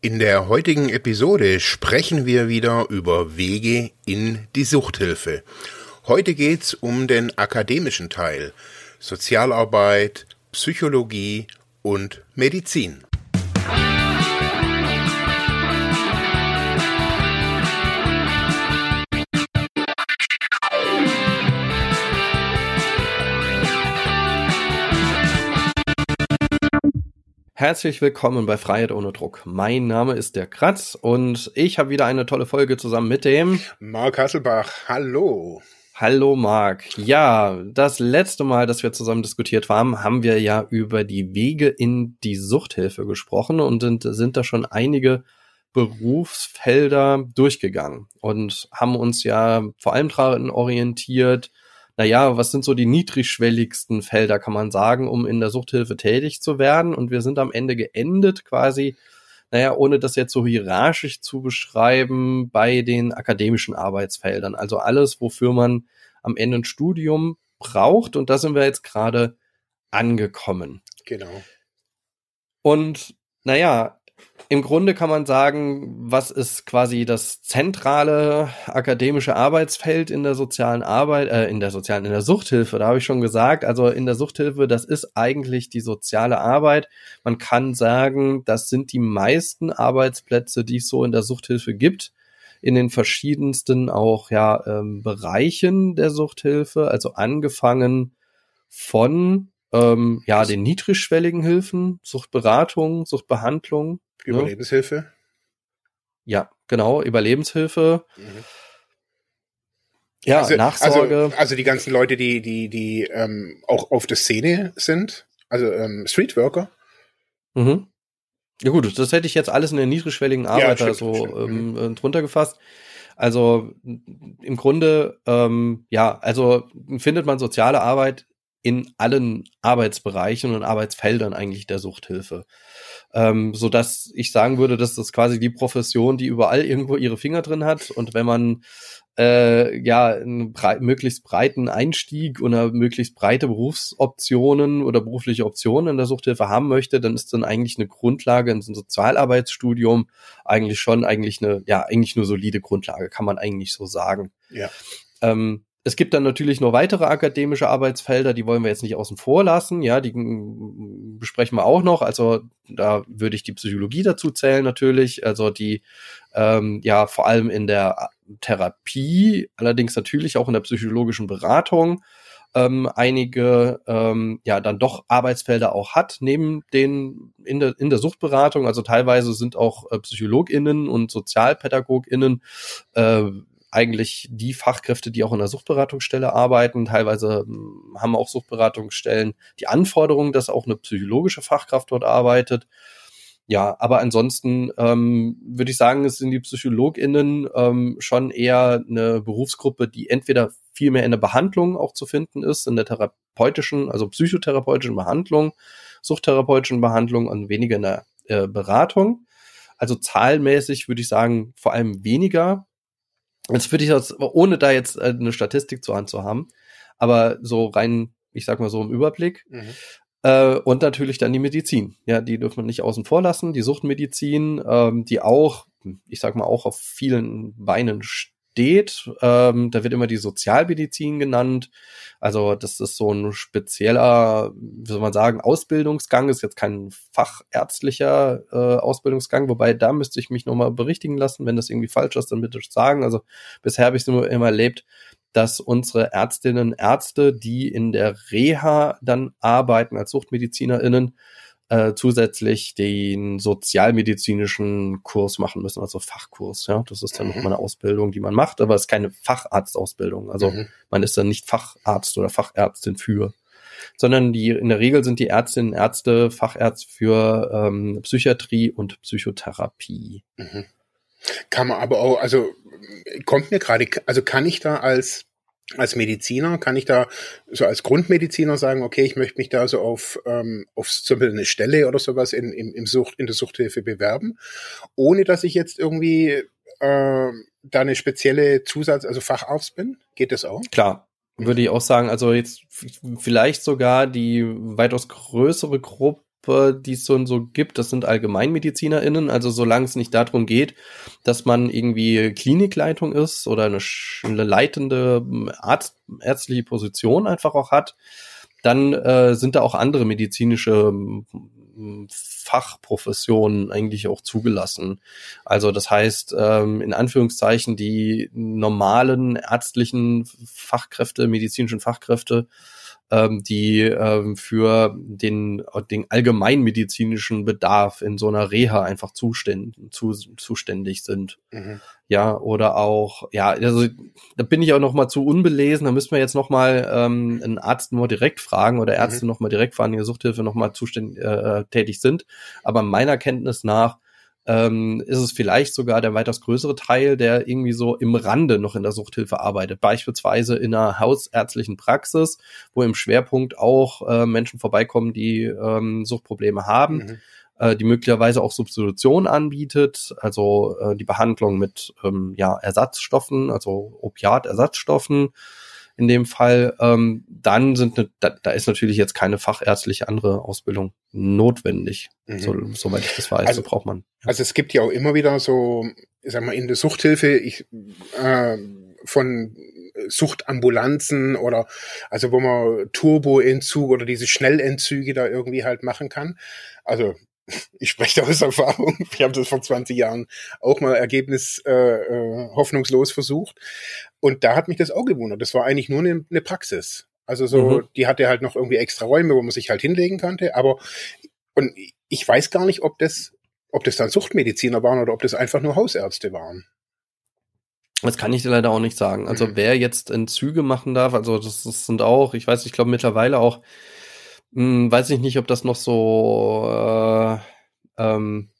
In der heutigen Episode sprechen wir wieder über Wege in die Suchthilfe. Heute geht's um den akademischen Teil Sozialarbeit, Psychologie und Medizin. Herzlich willkommen bei Freiheit ohne Druck. Mein Name ist der Kratz und ich habe wieder eine tolle Folge zusammen mit dem Marc Hasselbach. Hallo. Hallo Marc. Ja, das letzte Mal, dass wir zusammen diskutiert haben, haben wir ja über die Wege in die Suchthilfe gesprochen und sind, sind da schon einige Berufsfelder durchgegangen und haben uns ja vor allem daran orientiert, naja, was sind so die niedrigschwelligsten Felder, kann man sagen, um in der Suchthilfe tätig zu werden. Und wir sind am Ende geendet quasi, naja, ohne das jetzt so hierarchisch zu beschreiben, bei den akademischen Arbeitsfeldern. Also alles, wofür man am Ende ein Studium braucht. Und da sind wir jetzt gerade angekommen. Genau. Und naja, im Grunde kann man sagen, was ist quasi das zentrale akademische Arbeitsfeld in der sozialen Arbeit, äh, in der sozialen, in der Suchthilfe, da habe ich schon gesagt, also in der Suchthilfe, das ist eigentlich die soziale Arbeit. Man kann sagen, das sind die meisten Arbeitsplätze, die es so in der Suchthilfe gibt, in den verschiedensten auch ja ähm, Bereichen der Suchthilfe, also angefangen von ähm, ja den niedrigschwelligen Hilfen, Suchtberatung, Suchtbehandlung, Überlebenshilfe? Ja, genau, Überlebenshilfe. Mhm. Ja, also, Nachsorge. Also, also, die ganzen Leute, die, die, die ähm, auch auf der Szene sind, also ähm, Streetworker. Mhm. Ja gut, das hätte ich jetzt alles in der niedrigschwelligen Arbeit ja, so ähm, mhm. drunter gefasst. Also im Grunde, ähm, ja, also findet man soziale Arbeit in allen Arbeitsbereichen und Arbeitsfeldern eigentlich der Suchthilfe ähm, so dass ich sagen würde, dass das quasi die Profession, die überall irgendwo ihre Finger drin hat und wenn man äh, ja einen brei möglichst breiten Einstieg oder möglichst breite Berufsoptionen oder berufliche Optionen in der Suchthilfe haben möchte, dann ist dann eigentlich eine Grundlage in so einem Sozialarbeitsstudium eigentlich schon eigentlich eine ja eigentlich eine solide Grundlage, kann man eigentlich so sagen. Ja. Ähm, es gibt dann natürlich noch weitere akademische Arbeitsfelder, die wollen wir jetzt nicht außen vor lassen. Ja, die besprechen wir auch noch. Also da würde ich die Psychologie dazu zählen natürlich. Also die ähm, ja vor allem in der Therapie, allerdings natürlich auch in der psychologischen Beratung ähm, einige ähm, ja dann doch Arbeitsfelder auch hat neben den in der in der Suchtberatung. Also teilweise sind auch äh, PsychologInnen und SozialpädagogInnen äh, eigentlich die Fachkräfte, die auch in der Suchtberatungsstelle arbeiten. Teilweise hm, haben auch Suchtberatungsstellen die Anforderung, dass auch eine psychologische Fachkraft dort arbeitet. Ja, aber ansonsten ähm, würde ich sagen, es sind die PsychologInnen ähm, schon eher eine Berufsgruppe, die entweder viel mehr in der Behandlung auch zu finden ist, in der therapeutischen, also psychotherapeutischen Behandlung, suchttherapeutischen Behandlung und weniger in der äh, Beratung. Also zahlmäßig würde ich sagen, vor allem weniger Jetzt würde ich das, ohne da jetzt äh, eine Statistik zur Hand zu haben, aber so rein, ich sag mal so im Überblick. Mhm. Äh, und natürlich dann die Medizin. Ja, die dürfen wir nicht außen vor lassen. Die Suchtmedizin, ähm, die auch, ich sag mal, auch auf vielen Beinen steht. Ähm, da wird immer die Sozialmedizin genannt. Also das ist so ein spezieller, wie soll man sagen, Ausbildungsgang. Ist jetzt kein fachärztlicher äh, Ausbildungsgang, wobei da müsste ich mich nochmal berichtigen lassen. Wenn das irgendwie falsch ist, dann bitte sagen. Also bisher habe ich es nur immer erlebt, dass unsere Ärztinnen, Ärzte, die in der Reha dann arbeiten als SuchtmedizinerInnen, äh, zusätzlich den sozialmedizinischen Kurs machen müssen, also Fachkurs. Ja, das ist dann mhm. nochmal eine Ausbildung, die man macht, aber es ist keine Facharztausbildung. Also mhm. man ist dann nicht Facharzt oder Fachärztin für, sondern die in der Regel sind die Ärztinnen Ärzte Fachärzt für ähm, Psychiatrie und Psychotherapie. Mhm. Kann man aber auch, also kommt mir gerade, also kann ich da als als Mediziner kann ich da so als Grundmediziner sagen, okay, ich möchte mich da so auf, ähm, auf zum Beispiel eine Stelle oder sowas in, im, im Sucht, in der Suchthilfe bewerben, ohne dass ich jetzt irgendwie äh, da eine spezielle Zusatz, also Facharzt bin? Geht das auch? Klar, würde ich auch sagen. Also jetzt vielleicht sogar die weitaus größere Gruppe die es so, so gibt, das sind AllgemeinmedizinerInnen, also solange es nicht darum geht, dass man irgendwie Klinikleitung ist oder eine, eine leitende ähm, Arzt, ärztliche Position einfach auch hat, dann äh, sind da auch andere medizinische Fachprofessionen eigentlich auch zugelassen. Also das heißt, ähm, in Anführungszeichen die normalen ärztlichen Fachkräfte, medizinischen Fachkräfte ähm, die ähm, für den, den allgemeinmedizinischen Bedarf in so einer Reha einfach zuständ, zu, zuständig sind. Mhm. Ja, oder auch, ja, also da bin ich auch noch mal zu unbelesen, da müssen wir jetzt noch mal ähm, einen Arzt nur direkt fragen oder Ärzte mhm. noch mal direkt fragen, die in der Suchthilfe noch mal zuständig, äh, tätig sind. Aber meiner Kenntnis nach ähm, ist es vielleicht sogar der weitaus größere Teil, der irgendwie so im Rande noch in der Suchthilfe arbeitet. Beispielsweise in einer hausärztlichen Praxis, wo im Schwerpunkt auch äh, Menschen vorbeikommen, die ähm, Suchtprobleme haben. Mhm äh, die möglicherweise auch Substitution anbietet, also äh, die Behandlung mit ähm, ja, Ersatzstoffen, also Opiatersatzstoffen, in dem Fall, ähm, dann sind ne, da, da ist natürlich jetzt keine fachärztliche andere Ausbildung notwendig, mhm. so, soweit ich das weiß. Also, so braucht man. Ja. Also es gibt ja auch immer wieder so, ich sag mal, in der Suchthilfe, ich äh, von Suchtambulanzen oder also wo man Turboentzug oder diese Schnellentzüge da irgendwie halt machen kann. Also ich spreche da aus Erfahrung. Wir haben das vor 20 Jahren auch mal ergebnis äh, äh, hoffnungslos versucht. Und da hat mich das auch gewundert. Das war eigentlich nur eine, eine Praxis. Also so, mhm. die hatte halt noch irgendwie extra Räume, wo man sich halt hinlegen konnte. Aber und ich weiß gar nicht, ob das, ob das dann Suchtmediziner waren oder ob das einfach nur Hausärzte waren. Das kann ich dir leider auch nicht sagen. Also mhm. wer jetzt Entzüge machen darf, also das, das sind auch, ich weiß, ich glaube mittlerweile auch hm, weiß ich nicht, ob das noch so äh, ähm,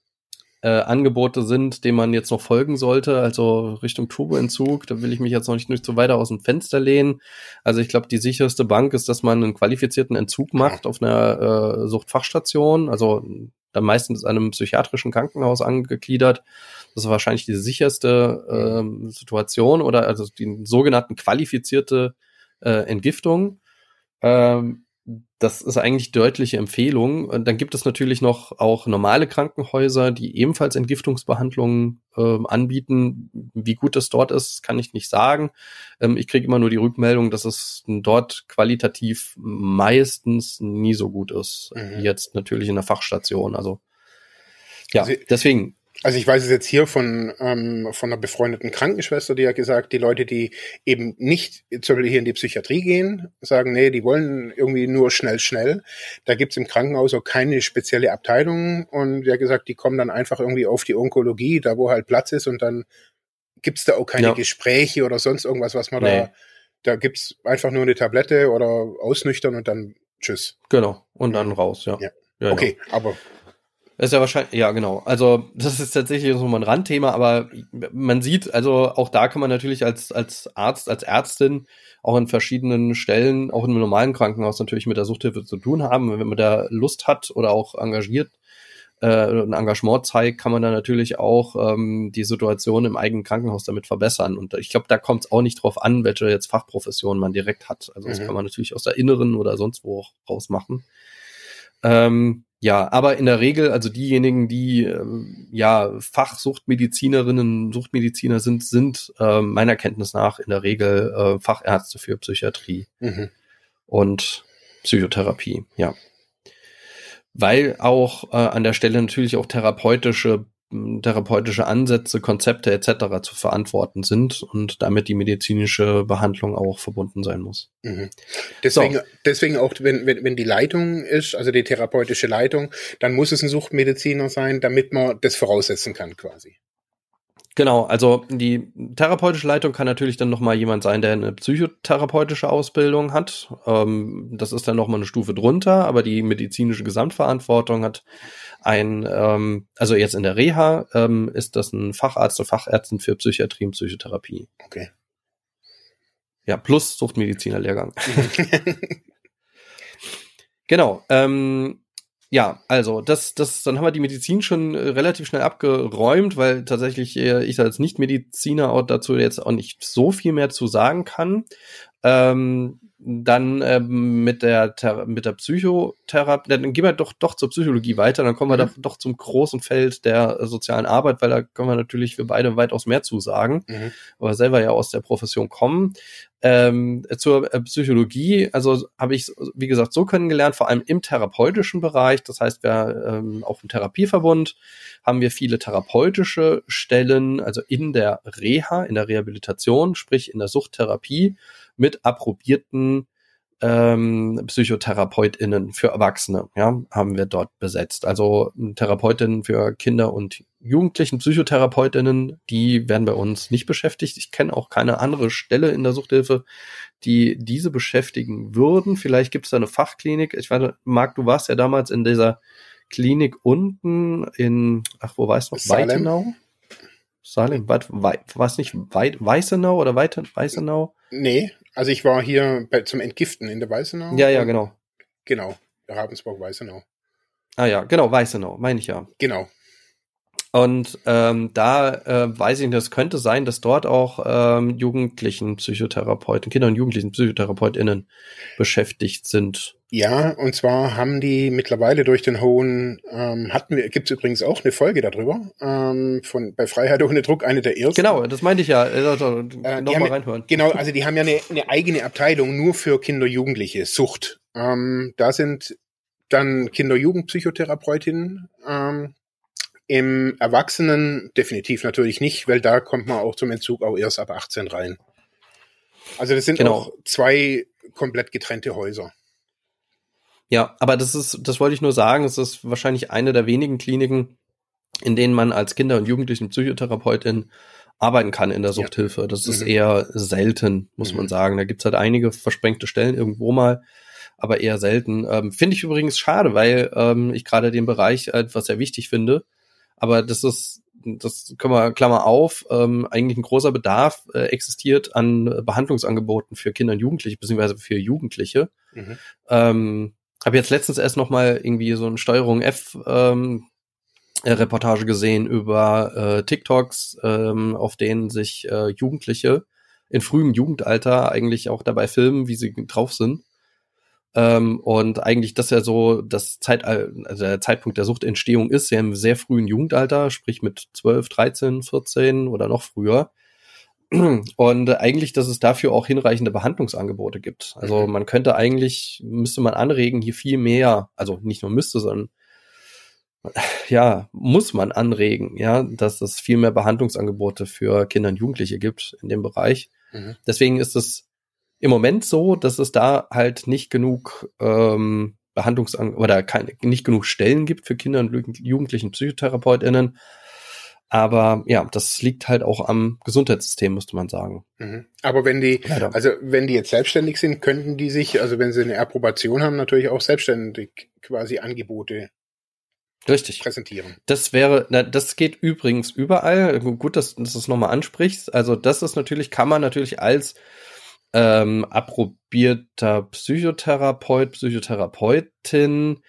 äh, Angebote sind, denen man jetzt noch folgen sollte, also Richtung Turboentzug. Da will ich mich jetzt noch nicht, nicht so weiter aus dem Fenster lehnen. Also ich glaube, die sicherste Bank ist, dass man einen qualifizierten Entzug macht auf einer äh, Suchtfachstation, also dann meistens einem psychiatrischen Krankenhaus angegliedert. Das ist wahrscheinlich die sicherste äh, Situation oder also die sogenannten qualifizierte äh, Entgiftung. Ähm, das ist eigentlich deutliche Empfehlung. Und dann gibt es natürlich noch auch normale Krankenhäuser, die ebenfalls Entgiftungsbehandlungen äh, anbieten. Wie gut das dort ist, kann ich nicht sagen. Ähm, ich kriege immer nur die Rückmeldung, dass es dort qualitativ meistens nie so gut ist. Mhm. Jetzt natürlich in der Fachstation. Also ja, also, deswegen also ich weiß es jetzt hier von, ähm, von einer befreundeten Krankenschwester, die hat gesagt, die Leute, die eben nicht zum Beispiel hier in die Psychiatrie gehen, sagen, nee, die wollen irgendwie nur schnell, schnell. Da gibt's im Krankenhaus auch keine spezielle Abteilung und die hat gesagt, die kommen dann einfach irgendwie auf die Onkologie, da wo halt Platz ist und dann gibt's da auch keine ja. Gespräche oder sonst irgendwas, was man nee. da, da gibt's einfach nur eine Tablette oder ausnüchtern und dann tschüss. Genau, und dann raus, ja. ja. ja okay, aber das ist ja wahrscheinlich, ja genau. Also das ist tatsächlich so ein Randthema, aber man sieht, also auch da kann man natürlich als, als Arzt, als Ärztin auch in verschiedenen Stellen, auch in einem normalen Krankenhaus natürlich mit der Suchthilfe zu tun haben. Wenn man da Lust hat oder auch engagiert, äh, ein Engagement zeigt, kann man da natürlich auch ähm, die Situation im eigenen Krankenhaus damit verbessern. Und ich glaube, da kommt es auch nicht drauf an, welche jetzt Fachprofession man direkt hat. Also das mhm. kann man natürlich aus der inneren oder sonst wo auch rausmachen. Ähm, ja, aber in der Regel, also diejenigen, die ähm, ja Fachsuchtmedizinerinnen, Suchtmediziner sind, sind äh, meiner Kenntnis nach in der Regel äh, Fachärzte für Psychiatrie mhm. und Psychotherapie, ja. Weil auch äh, an der Stelle natürlich auch therapeutische therapeutische Ansätze, Konzepte etc. zu verantworten sind und damit die medizinische Behandlung auch verbunden sein muss. Mhm. Deswegen, so. deswegen auch, wenn, wenn, wenn die Leitung ist, also die therapeutische Leitung, dann muss es ein Suchtmediziner sein, damit man das voraussetzen kann quasi. Genau, also die therapeutische Leitung kann natürlich dann nochmal jemand sein, der eine psychotherapeutische Ausbildung hat. Ähm, das ist dann nochmal eine Stufe drunter, aber die medizinische Gesamtverantwortung hat ein, ähm, also jetzt in der Reha ähm, ist das ein Facharzt oder Fachärztin für Psychiatrie und Psychotherapie. Okay. Ja, plus Suchtmedizinerlehrgang. genau. Ähm, ja, also das, das, dann haben wir die Medizin schon äh, relativ schnell abgeräumt, weil tatsächlich äh, ich als Nicht-Mediziner dazu jetzt auch nicht so viel mehr zu sagen kann. Ähm, dann ähm, mit der mit der Psychotherapie, dann gehen wir doch doch zur Psychologie weiter, dann kommen wir mhm. doch, doch zum großen Feld der sozialen Arbeit, weil da können wir natürlich für beide weitaus mehr zu sagen, mhm. aber selber ja aus der Profession kommen. Ähm, zur äh, Psychologie, also habe ich wie gesagt so kennengelernt, vor allem im therapeutischen Bereich. Das heißt, wir ähm, auch im Therapieverbund haben wir viele therapeutische Stellen, also in der Reha, in der Rehabilitation, sprich in der Suchttherapie mit approbierten ähm, PsychotherapeutInnen für Erwachsene, ja, haben wir dort besetzt. Also Therapeutinnen für Kinder und Jugendlichen, PsychotherapeutInnen, die werden bei uns nicht beschäftigt. Ich kenne auch keine andere Stelle in der Suchthilfe, die diese beschäftigen würden. Vielleicht gibt es da eine Fachklinik. Ich weiß, Marc, du warst ja damals in dieser Klinik unten in, ach, wo weißt du noch? Salem. Weitenau? Salem, was, was nicht, Weit, Weißenau oder Weit, Weißenau? Nee, also ich war hier bei, zum Entgiften in der Weißenau. Ja, ja, genau. Genau, Ravensburg-Weißenau. Ah ja, genau, Weißenau, meine ich ja. Genau. Und ähm, da äh, weiß ich nicht, es könnte sein, dass dort auch ähm, Jugendlichen Psychotherapeuten, Kinder und Jugendlichen PsychotherapeutInnen beschäftigt sind. Ja, und zwar haben die mittlerweile durch den hohen, ähm, hatten wir, gibt es übrigens auch eine Folge darüber, ähm, von bei Freiheit ohne Druck, eine der ersten. Genau, das meinte ich ja. Also, äh, Nochmal reinhören. Genau, also die haben ja eine, eine eigene Abteilung nur für Kinder, Jugendliche, Sucht. Ähm, da sind dann Kinder-Jugend-Psychotherapeutinnen ähm, im Erwachsenen definitiv natürlich nicht, weil da kommt man auch zum Entzug auch erst ab 18 rein. Also das sind genau. auch zwei komplett getrennte Häuser. Ja, aber das ist, das wollte ich nur sagen, es ist wahrscheinlich eine der wenigen Kliniken, in denen man als Kinder- und Jugendlichen Psychotherapeutin arbeiten kann in der Suchthilfe. Das ist mhm. eher selten, muss mhm. man sagen. Da gibt's halt einige versprengte Stellen irgendwo mal, aber eher selten. Ähm, finde ich übrigens schade, weil ähm, ich gerade den Bereich etwas sehr wichtig finde aber das ist, das können wir, Klammer auf, ähm, eigentlich ein großer Bedarf äh, existiert an Behandlungsangeboten für Kinder und Jugendliche, beziehungsweise für Jugendliche. Mhm. Ähm, habe jetzt letztens erst noch mal irgendwie so eine Steuerung F ähm, äh, Reportage gesehen über äh, TikToks, ähm, auf denen sich äh, Jugendliche in frühem Jugendalter eigentlich auch dabei filmen, wie sie drauf sind. Ähm, und eigentlich das ja so das Zeit, also der Zeitpunkt der Suchtentstehung ist ja im sehr frühen Jugendalter, sprich mit 12, 13, 14 oder noch früher. Und eigentlich, dass es dafür auch hinreichende Behandlungsangebote gibt. Also mhm. man könnte eigentlich, müsste man anregen, hier viel mehr, also nicht nur müsste, sondern ja, muss man anregen, ja, dass es viel mehr Behandlungsangebote für Kinder und Jugendliche gibt in dem Bereich. Mhm. Deswegen ist es im Moment so, dass es da halt nicht genug ähm, Behandlungsan oder keine, nicht genug Stellen gibt für Kinder und Jugendlichen PsychotherapeutInnen. Aber ja, das liegt halt auch am Gesundheitssystem, müsste man sagen. Mhm. Aber wenn die, Leider. also wenn die jetzt selbstständig sind, könnten die sich, also wenn sie eine Approbation haben, natürlich auch selbstständig quasi Angebote Richtig. präsentieren. Das wäre, na, das geht übrigens überall. Gut, dass, dass du es nochmal ansprichst. Also das ist natürlich, kann man natürlich als ähm, approbierter Psychotherapeut, Psychotherapeutin,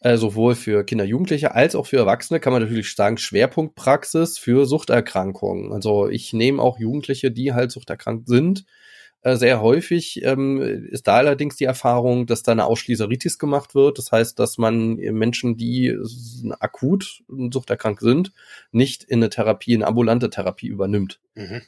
äh, sowohl für Kinder, Jugendliche als auch für Erwachsene, kann man natürlich sagen, Schwerpunktpraxis für Suchterkrankungen. Also ich nehme auch Jugendliche, die halt suchterkrankt sind. Äh, sehr häufig ähm, ist da allerdings die Erfahrung, dass da eine Ausschließeritis gemacht wird. Das heißt, dass man Menschen, die akut suchterkrankt sind, nicht in eine Therapie, eine ambulante Therapie übernimmt. Mhm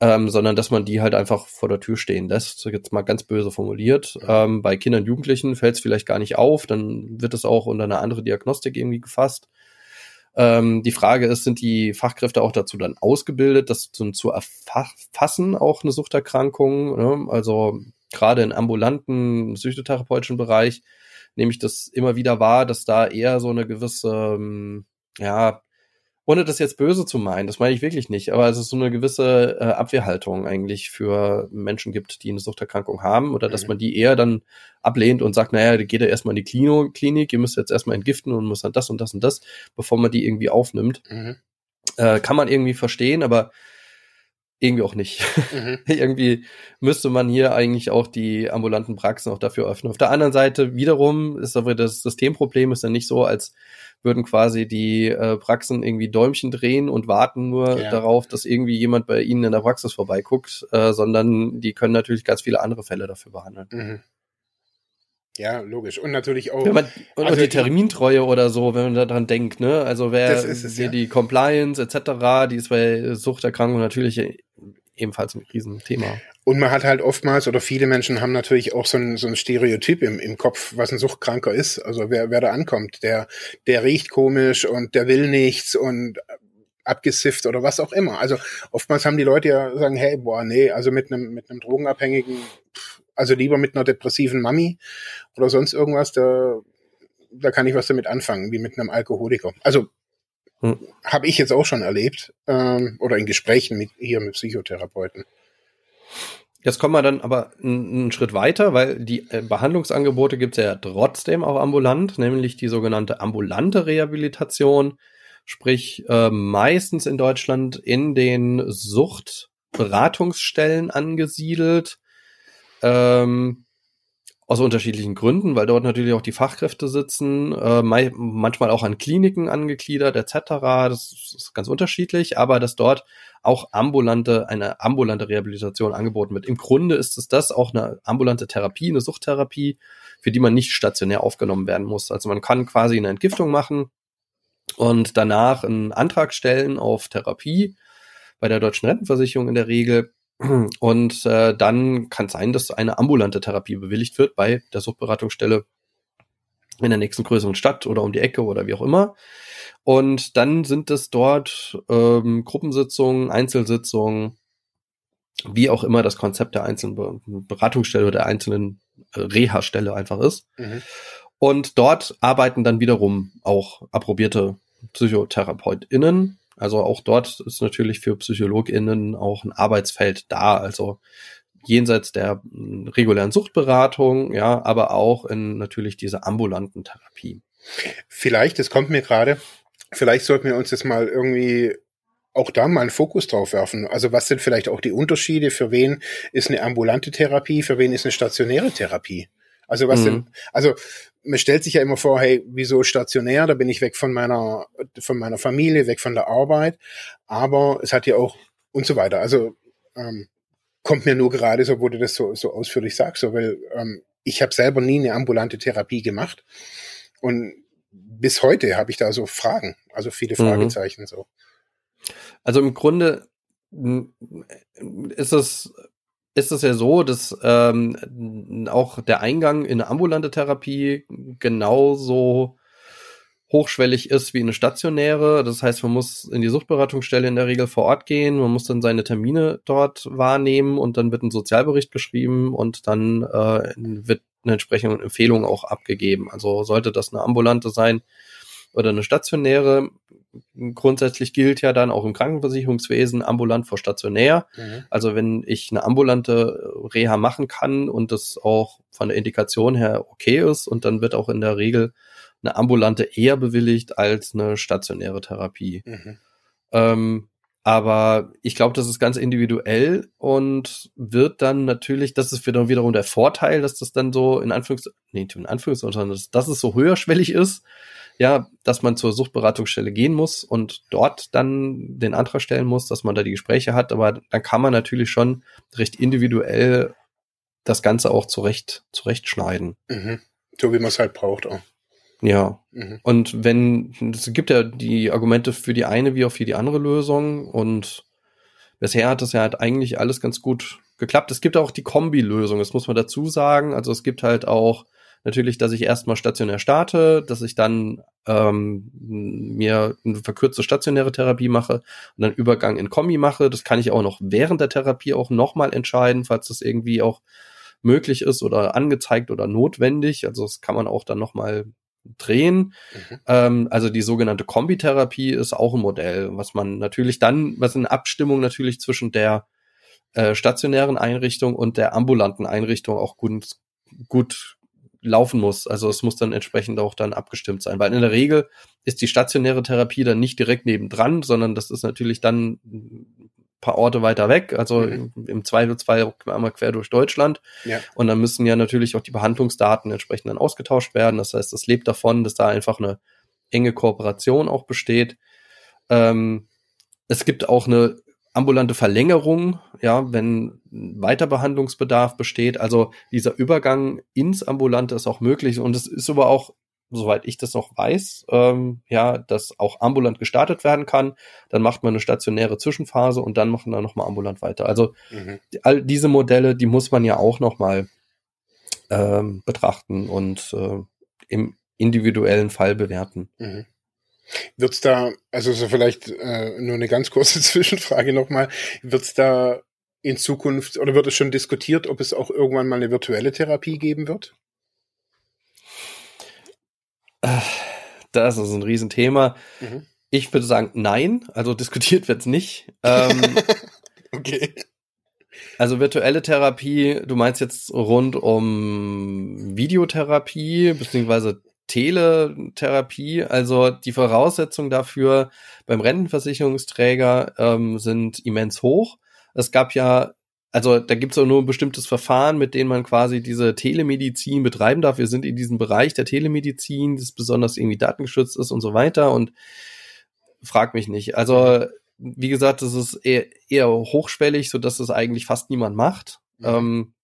ähm, sondern dass man die halt einfach vor der Tür stehen lässt, jetzt mal ganz böse formuliert. Ähm, bei Kindern und Jugendlichen fällt es vielleicht gar nicht auf, dann wird es auch unter eine andere Diagnostik irgendwie gefasst. Ähm, die Frage ist, sind die Fachkräfte auch dazu dann ausgebildet, das zu, zu erfassen, auch eine Suchterkrankung? Ne? Also gerade in ambulanten psychotherapeutischen Bereich nehme ich das immer wieder wahr, dass da eher so eine gewisse, ähm, ja, ohne das jetzt böse zu meinen, das meine ich wirklich nicht, aber es ist so eine gewisse äh, Abwehrhaltung eigentlich für Menschen gibt, die eine Suchterkrankung haben oder dass mhm. man die eher dann ablehnt und sagt, naja, geht er erstmal in die Klino Klinik, ihr müsst jetzt erstmal entgiften und muss dann das und das und das, bevor man die irgendwie aufnimmt. Mhm. Äh, kann man irgendwie verstehen, aber irgendwie auch nicht. Mhm. irgendwie müsste man hier eigentlich auch die ambulanten Praxen auch dafür öffnen. Auf der anderen Seite wiederum ist aber das Systemproblem ist dann nicht so, als würden quasi die äh, Praxen irgendwie Däumchen drehen und warten nur ja. darauf, dass irgendwie jemand bei ihnen in der Praxis vorbeiguckt, äh, sondern die können natürlich ganz viele andere Fälle dafür behandeln. Mhm. Ja, logisch. Und natürlich auch. Wenn man, und also die Termintreue oder so, wenn man daran denkt, ne? Also wer es, ja. die Compliance etc., die ist bei Suchterkrankungen natürlich ebenfalls ein Riesenthema. Und man hat halt oftmals, oder viele Menschen haben natürlich auch so ein, so ein Stereotyp im, im Kopf, was ein Suchtkranker ist. Also wer, wer da ankommt, der, der riecht komisch und der will nichts und abgesifft oder was auch immer. Also oftmals haben die Leute ja sagen, hey, boah, nee, also mit einem, mit einem Drogenabhängigen, also lieber mit einer depressiven Mami oder sonst irgendwas, da, da kann ich was damit anfangen, wie mit einem Alkoholiker. Also hm. habe ich jetzt auch schon erlebt ähm, oder in Gesprächen mit hier mit Psychotherapeuten. Jetzt kommen wir dann aber einen Schritt weiter, weil die äh, Behandlungsangebote gibt es ja trotzdem auch ambulant, nämlich die sogenannte ambulante Rehabilitation, sprich äh, meistens in Deutschland in den Suchtberatungsstellen angesiedelt. Ähm, aus unterschiedlichen Gründen, weil dort natürlich auch die Fachkräfte sitzen, äh, manchmal auch an Kliniken angegliedert etc. Das ist ganz unterschiedlich, aber dass dort auch ambulante, eine ambulante Rehabilitation angeboten wird. Im Grunde ist es das auch eine ambulante Therapie, eine Suchttherapie, für die man nicht stationär aufgenommen werden muss. Also man kann quasi eine Entgiftung machen und danach einen Antrag stellen auf Therapie bei der deutschen Rentenversicherung in der Regel und äh, dann kann es sein, dass eine ambulante Therapie bewilligt wird bei der Suchtberatungsstelle in der nächsten größeren Stadt oder um die Ecke oder wie auch immer. Und dann sind es dort ähm, Gruppensitzungen, Einzelsitzungen, wie auch immer das Konzept der einzelnen Beratungsstelle oder der einzelnen äh, Reha-Stelle einfach ist. Mhm. Und dort arbeiten dann wiederum auch approbierte PsychotherapeutInnen, also auch dort ist natürlich für PsychologInnen auch ein Arbeitsfeld da. Also jenseits der hm, regulären Suchtberatung, ja, aber auch in natürlich dieser ambulanten Therapie. Vielleicht, es kommt mir gerade, vielleicht sollten wir uns jetzt mal irgendwie auch da mal einen Fokus drauf werfen. Also was sind vielleicht auch die Unterschiede? Für wen ist eine ambulante Therapie? Für wen ist eine stationäre Therapie? Also was mhm. denn, also man stellt sich ja immer vor, hey, wieso stationär? Da bin ich weg von meiner, von meiner Familie, weg von der Arbeit. Aber es hat ja auch und so weiter. Also ähm, kommt mir nur gerade so, wo du das so, so ausführlich sagst, so, weil ähm, ich habe selber nie eine ambulante Therapie gemacht und bis heute habe ich da so Fragen, also viele mhm. Fragezeichen mhm. so. Also im Grunde ist es ist es ja so, dass ähm, auch der Eingang in eine ambulante Therapie genauso hochschwellig ist wie eine stationäre. Das heißt, man muss in die Suchtberatungsstelle in der Regel vor Ort gehen, man muss dann seine Termine dort wahrnehmen und dann wird ein Sozialbericht geschrieben und dann äh, wird eine entsprechende Empfehlung auch abgegeben. Also sollte das eine ambulante sein oder eine stationäre, grundsätzlich gilt ja dann auch im Krankenversicherungswesen ambulant vor stationär. Mhm. Also wenn ich eine ambulante Reha machen kann und das auch von der Indikation her okay ist und dann wird auch in der Regel eine ambulante eher bewilligt als eine stationäre Therapie. Mhm. Ähm, aber ich glaube, das ist ganz individuell und wird dann natürlich, das ist wieder wiederum der Vorteil, dass das dann so in Anführungs, nee, in Anführungszeichen, sondern dass, dass es so höherschwellig ist, ja, dass man zur Suchtberatungsstelle gehen muss und dort dann den Antrag stellen muss, dass man da die Gespräche hat. Aber dann kann man natürlich schon recht individuell das Ganze auch zurecht, zurechtschneiden. Mhm. So wie man es halt braucht auch. Ja. Mhm. Und wenn, es gibt ja die Argumente für die eine wie auch für die andere Lösung und bisher hat das ja halt eigentlich alles ganz gut geklappt. Es gibt auch die Kombi-Lösung, das muss man dazu sagen. Also es gibt halt auch natürlich, dass ich erstmal stationär starte, dass ich dann ähm, mir eine verkürzte stationäre Therapie mache und dann Übergang in Kombi mache. Das kann ich auch noch während der Therapie auch nochmal entscheiden, falls das irgendwie auch möglich ist oder angezeigt oder notwendig. Also das kann man auch dann nochmal drehen. Mhm. Ähm, also die sogenannte Kombitherapie ist auch ein Modell, was man natürlich dann, was in Abstimmung natürlich zwischen der äh, stationären Einrichtung und der ambulanten Einrichtung auch gut, gut laufen muss. Also es muss dann entsprechend auch dann abgestimmt sein, weil in der Regel ist die stationäre Therapie dann nicht direkt nebendran, sondern das ist natürlich dann paar Orte weiter weg, also mhm. im, im Zweifelsfall einmal quer durch Deutschland. Ja. Und dann müssen ja natürlich auch die Behandlungsdaten entsprechend dann ausgetauscht werden. Das heißt, das lebt davon, dass da einfach eine enge Kooperation auch besteht. Ähm, es gibt auch eine ambulante Verlängerung, ja, wenn Weiterbehandlungsbedarf besteht. Also dieser Übergang ins Ambulante ist auch möglich und es ist aber auch, soweit ich das noch weiß, ähm, ja, dass auch ambulant gestartet werden kann. Dann macht man eine stationäre Zwischenphase und dann machen wir nochmal ambulant weiter. Also mhm. all diese Modelle, die muss man ja auch nochmal ähm, betrachten und äh, im individuellen Fall bewerten. Mhm. Wird's da, also so vielleicht äh, nur eine ganz kurze Zwischenfrage nochmal, wird's da in Zukunft oder wird es schon diskutiert, ob es auch irgendwann mal eine virtuelle Therapie geben wird? Das ist ein Riesenthema. Mhm. Ich würde sagen, nein. Also diskutiert wird's nicht. Ähm, okay. Also virtuelle Therapie, du meinst jetzt rund um Videotherapie, beziehungsweise Teletherapie. Also die Voraussetzungen dafür beim Rentenversicherungsträger ähm, sind immens hoch. Es gab ja, also da gibt es auch nur ein bestimmtes Verfahren, mit dem man quasi diese Telemedizin betreiben darf. Wir sind in diesem Bereich der Telemedizin, das besonders irgendwie datengeschützt ist und so weiter. Und frag mich nicht. Also wie gesagt, das ist eher, eher hochschwellig, so dass es eigentlich fast niemand macht. Mhm. Ähm,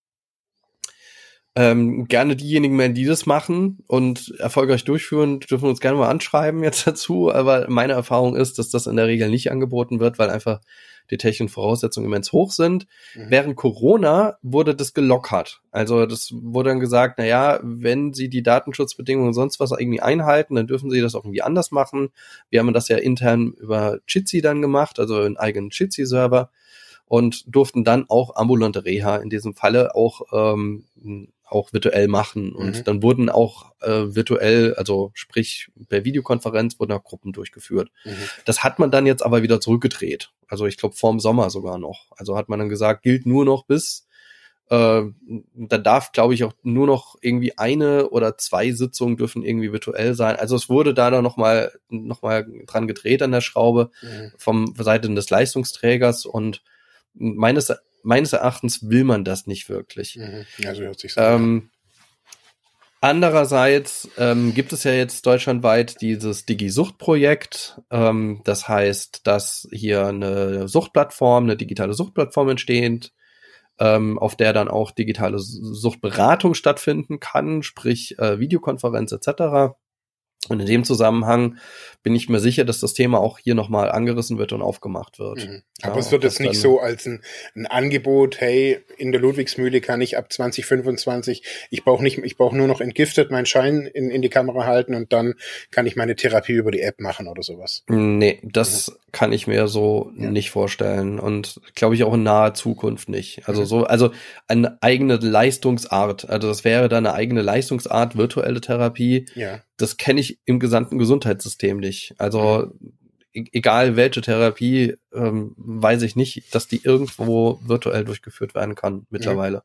ähm, gerne diejenigen mehr, die das machen und erfolgreich durchführen, dürfen uns gerne mal anschreiben jetzt dazu. Aber meine Erfahrung ist, dass das in der Regel nicht angeboten wird, weil einfach die technischen Voraussetzungen immens hoch sind. Mhm. Während Corona wurde das gelockert. Also das wurde dann gesagt, na ja, wenn Sie die Datenschutzbedingungen und sonst was irgendwie einhalten, dann dürfen Sie das auch irgendwie anders machen. Wir haben das ja intern über Jitsi dann gemacht, also einen eigenen Jitsi-Server und durften dann auch ambulante Reha in diesem Falle auch ähm, auch virtuell machen. Und mhm. dann wurden auch äh, virtuell, also sprich per Videokonferenz, wurden auch Gruppen durchgeführt. Mhm. Das hat man dann jetzt aber wieder zurückgedreht. Also ich glaube vorm Sommer sogar noch. Also hat man dann gesagt, gilt nur noch bis äh, da darf, glaube ich, auch nur noch irgendwie eine oder zwei Sitzungen dürfen irgendwie virtuell sein. Also es wurde da dann nochmal noch mal dran gedreht an der Schraube mhm. vom Seiten des Leistungsträgers und meines meines Erachtens will man das nicht wirklich. Mhm. Ja, so hört sich so ähm, Andererseits ähm, gibt es ja jetzt deutschlandweit dieses Digi-Sucht-Projekt. Ähm, das heißt, dass hier eine Suchtplattform, eine digitale Suchtplattform entsteht, ähm, auf der dann auch digitale Suchtberatung stattfinden kann, sprich äh, Videokonferenz etc. Und in dem Zusammenhang bin ich mir sicher, dass das Thema auch hier nochmal angerissen wird und aufgemacht wird. Mhm. Aber ja, es wird jetzt nicht so als ein, ein, Angebot, hey, in der Ludwigsmühle kann ich ab 2025, ich brauche nicht, ich brauche nur noch entgiftet meinen Schein in, in die Kamera halten und dann kann ich meine Therapie über die App machen oder sowas. Nee, das mhm. kann ich mir so ja. nicht vorstellen und glaube ich auch in naher Zukunft nicht. Also mhm. so, also eine eigene Leistungsart, also das wäre dann eine eigene Leistungsart, virtuelle Therapie. Ja. Das kenne ich im gesamten Gesundheitssystem nicht. Also e-, egal welche Therapie, ähm, weiß ich nicht, dass die irgendwo virtuell durchgeführt werden kann mittlerweile. Ja.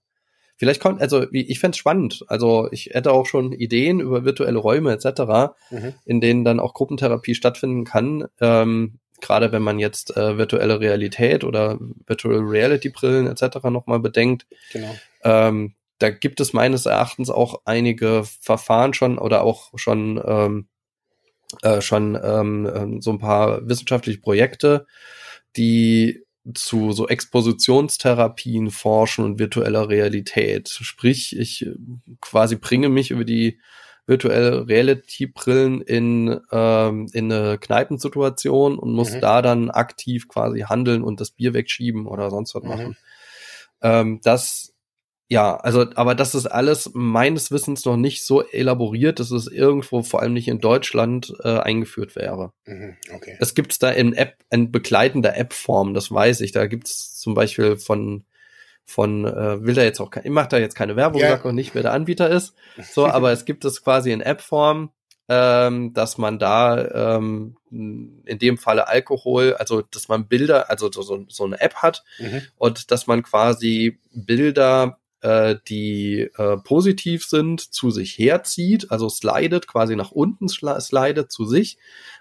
Vielleicht kommt, also ich fände spannend. Also ich hätte auch schon Ideen über virtuelle Räume etc., mhm. in denen dann auch Gruppentherapie stattfinden kann. Ähm, Gerade wenn man jetzt äh, virtuelle Realität oder Virtual Reality Brillen etc. nochmal bedenkt. Genau. Ähm, da gibt es meines Erachtens auch einige Verfahren schon oder auch schon ähm, äh, schon ähm, ähm, so ein paar wissenschaftliche Projekte, die zu so Expositionstherapien forschen und virtueller Realität. Sprich, ich quasi bringe mich über die virtuelle Reality-Brillen in, ähm, in eine Kneipensituation und muss mhm. da dann aktiv quasi handeln und das Bier wegschieben oder sonst was mhm. machen. Ähm, das ja, also, aber das ist alles meines Wissens noch nicht so elaboriert, dass es irgendwo, vor allem nicht in Deutschland, äh, eingeführt wäre. Mhm, okay. Es gibt da in App, in begleitender App-Form, das weiß ich. Da gibt es zum Beispiel von, von, äh, will da jetzt auch, ich mache da jetzt keine Werbung, yeah. sag auch nicht, wer der Anbieter ist. So, aber es gibt es quasi in App-Form, ähm, dass man da ähm, in dem Falle Alkohol, also dass man Bilder, also so, so eine App hat mhm. und dass man quasi Bilder äh, die äh, positiv sind, zu sich herzieht, also slidet, quasi nach unten slidet zu sich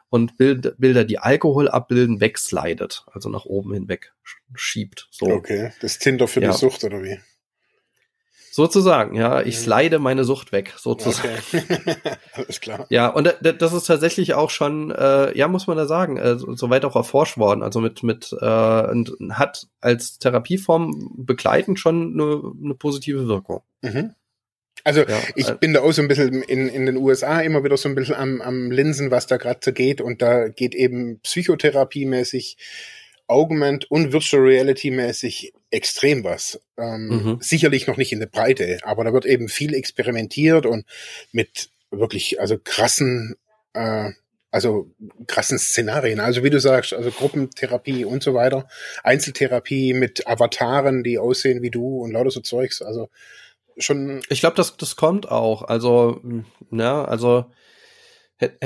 und Bild, Bilder, die Alkohol abbilden, wegslidet, also nach oben hinweg schiebt. So. Okay, das Tinder für ja. die Sucht oder wie? Sozusagen, ja. Ich mhm. slide meine Sucht weg, sozusagen. Okay. Alles klar. Ja, und das ist tatsächlich auch schon, äh, ja, muss man da sagen, äh, soweit auch erforscht worden. Also mit, mit, äh, und hat als Therapieform begleitend schon eine, eine positive Wirkung. Mhm. Also ja, ich äh, bin da auch so ein bisschen in, in den USA immer wieder so ein bisschen am, am Linsen, was da gerade so geht. Und da geht eben psychotherapiemäßig Augment und Virtual Reality mäßig extrem was. Ähm, mhm. Sicherlich noch nicht in der Breite, aber da wird eben viel experimentiert und mit wirklich also krassen, äh, also krassen Szenarien. Also wie du sagst, also Gruppentherapie und so weiter, Einzeltherapie mit Avataren, die aussehen wie du und lauter so Zeugs. Also schon. Ich glaube, das das kommt auch. Also ja, also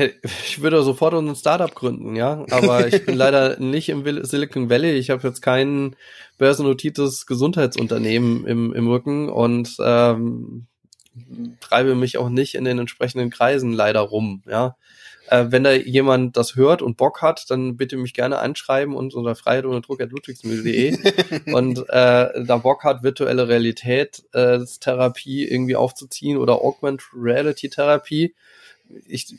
ich würde sofort ein Startup gründen, ja, aber ich bin leider nicht im Silicon Valley. Ich habe jetzt kein börsennotiertes Gesundheitsunternehmen im, im Rücken und ähm, treibe mich auch nicht in den entsprechenden Kreisen leider rum, ja. Äh, wenn da jemand das hört und Bock hat, dann bitte mich gerne anschreiben und unter Freiheit ohne Druck at ludwigsmühle.de und äh, da Bock hat, virtuelle Realität äh, Therapie irgendwie aufzuziehen oder Augmented Reality Therapie, ich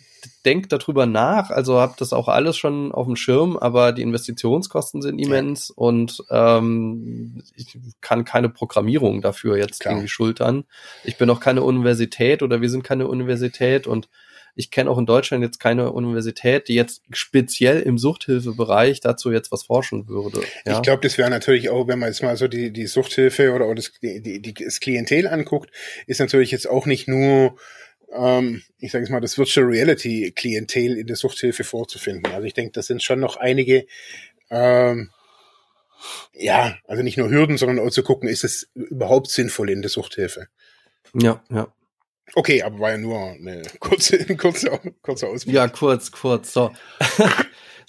denke darüber nach, also habe das auch alles schon auf dem Schirm, aber die Investitionskosten sind immens ja. und ähm, ich kann keine Programmierung dafür jetzt Klar. irgendwie schultern. Ich bin auch keine Universität oder wir sind keine Universität und ich kenne auch in Deutschland jetzt keine Universität, die jetzt speziell im Suchthilfebereich dazu jetzt was forschen würde. Ja? Ich glaube, das wäre natürlich auch, wenn man jetzt mal so die, die Suchthilfe oder, oder das, die, die, das Klientel anguckt, ist natürlich jetzt auch nicht nur ähm, ich sage jetzt mal, das Virtual Reality Klientel in der Suchthilfe vorzufinden. Also ich denke, das sind schon noch einige, ähm, ja, also nicht nur Hürden, sondern auch zu gucken, ist es überhaupt sinnvoll in der Suchthilfe. Ja, ja. Okay, aber war ja nur eine kurze, kurze, kurze Ausblick. Ja, kurz, kurz. So.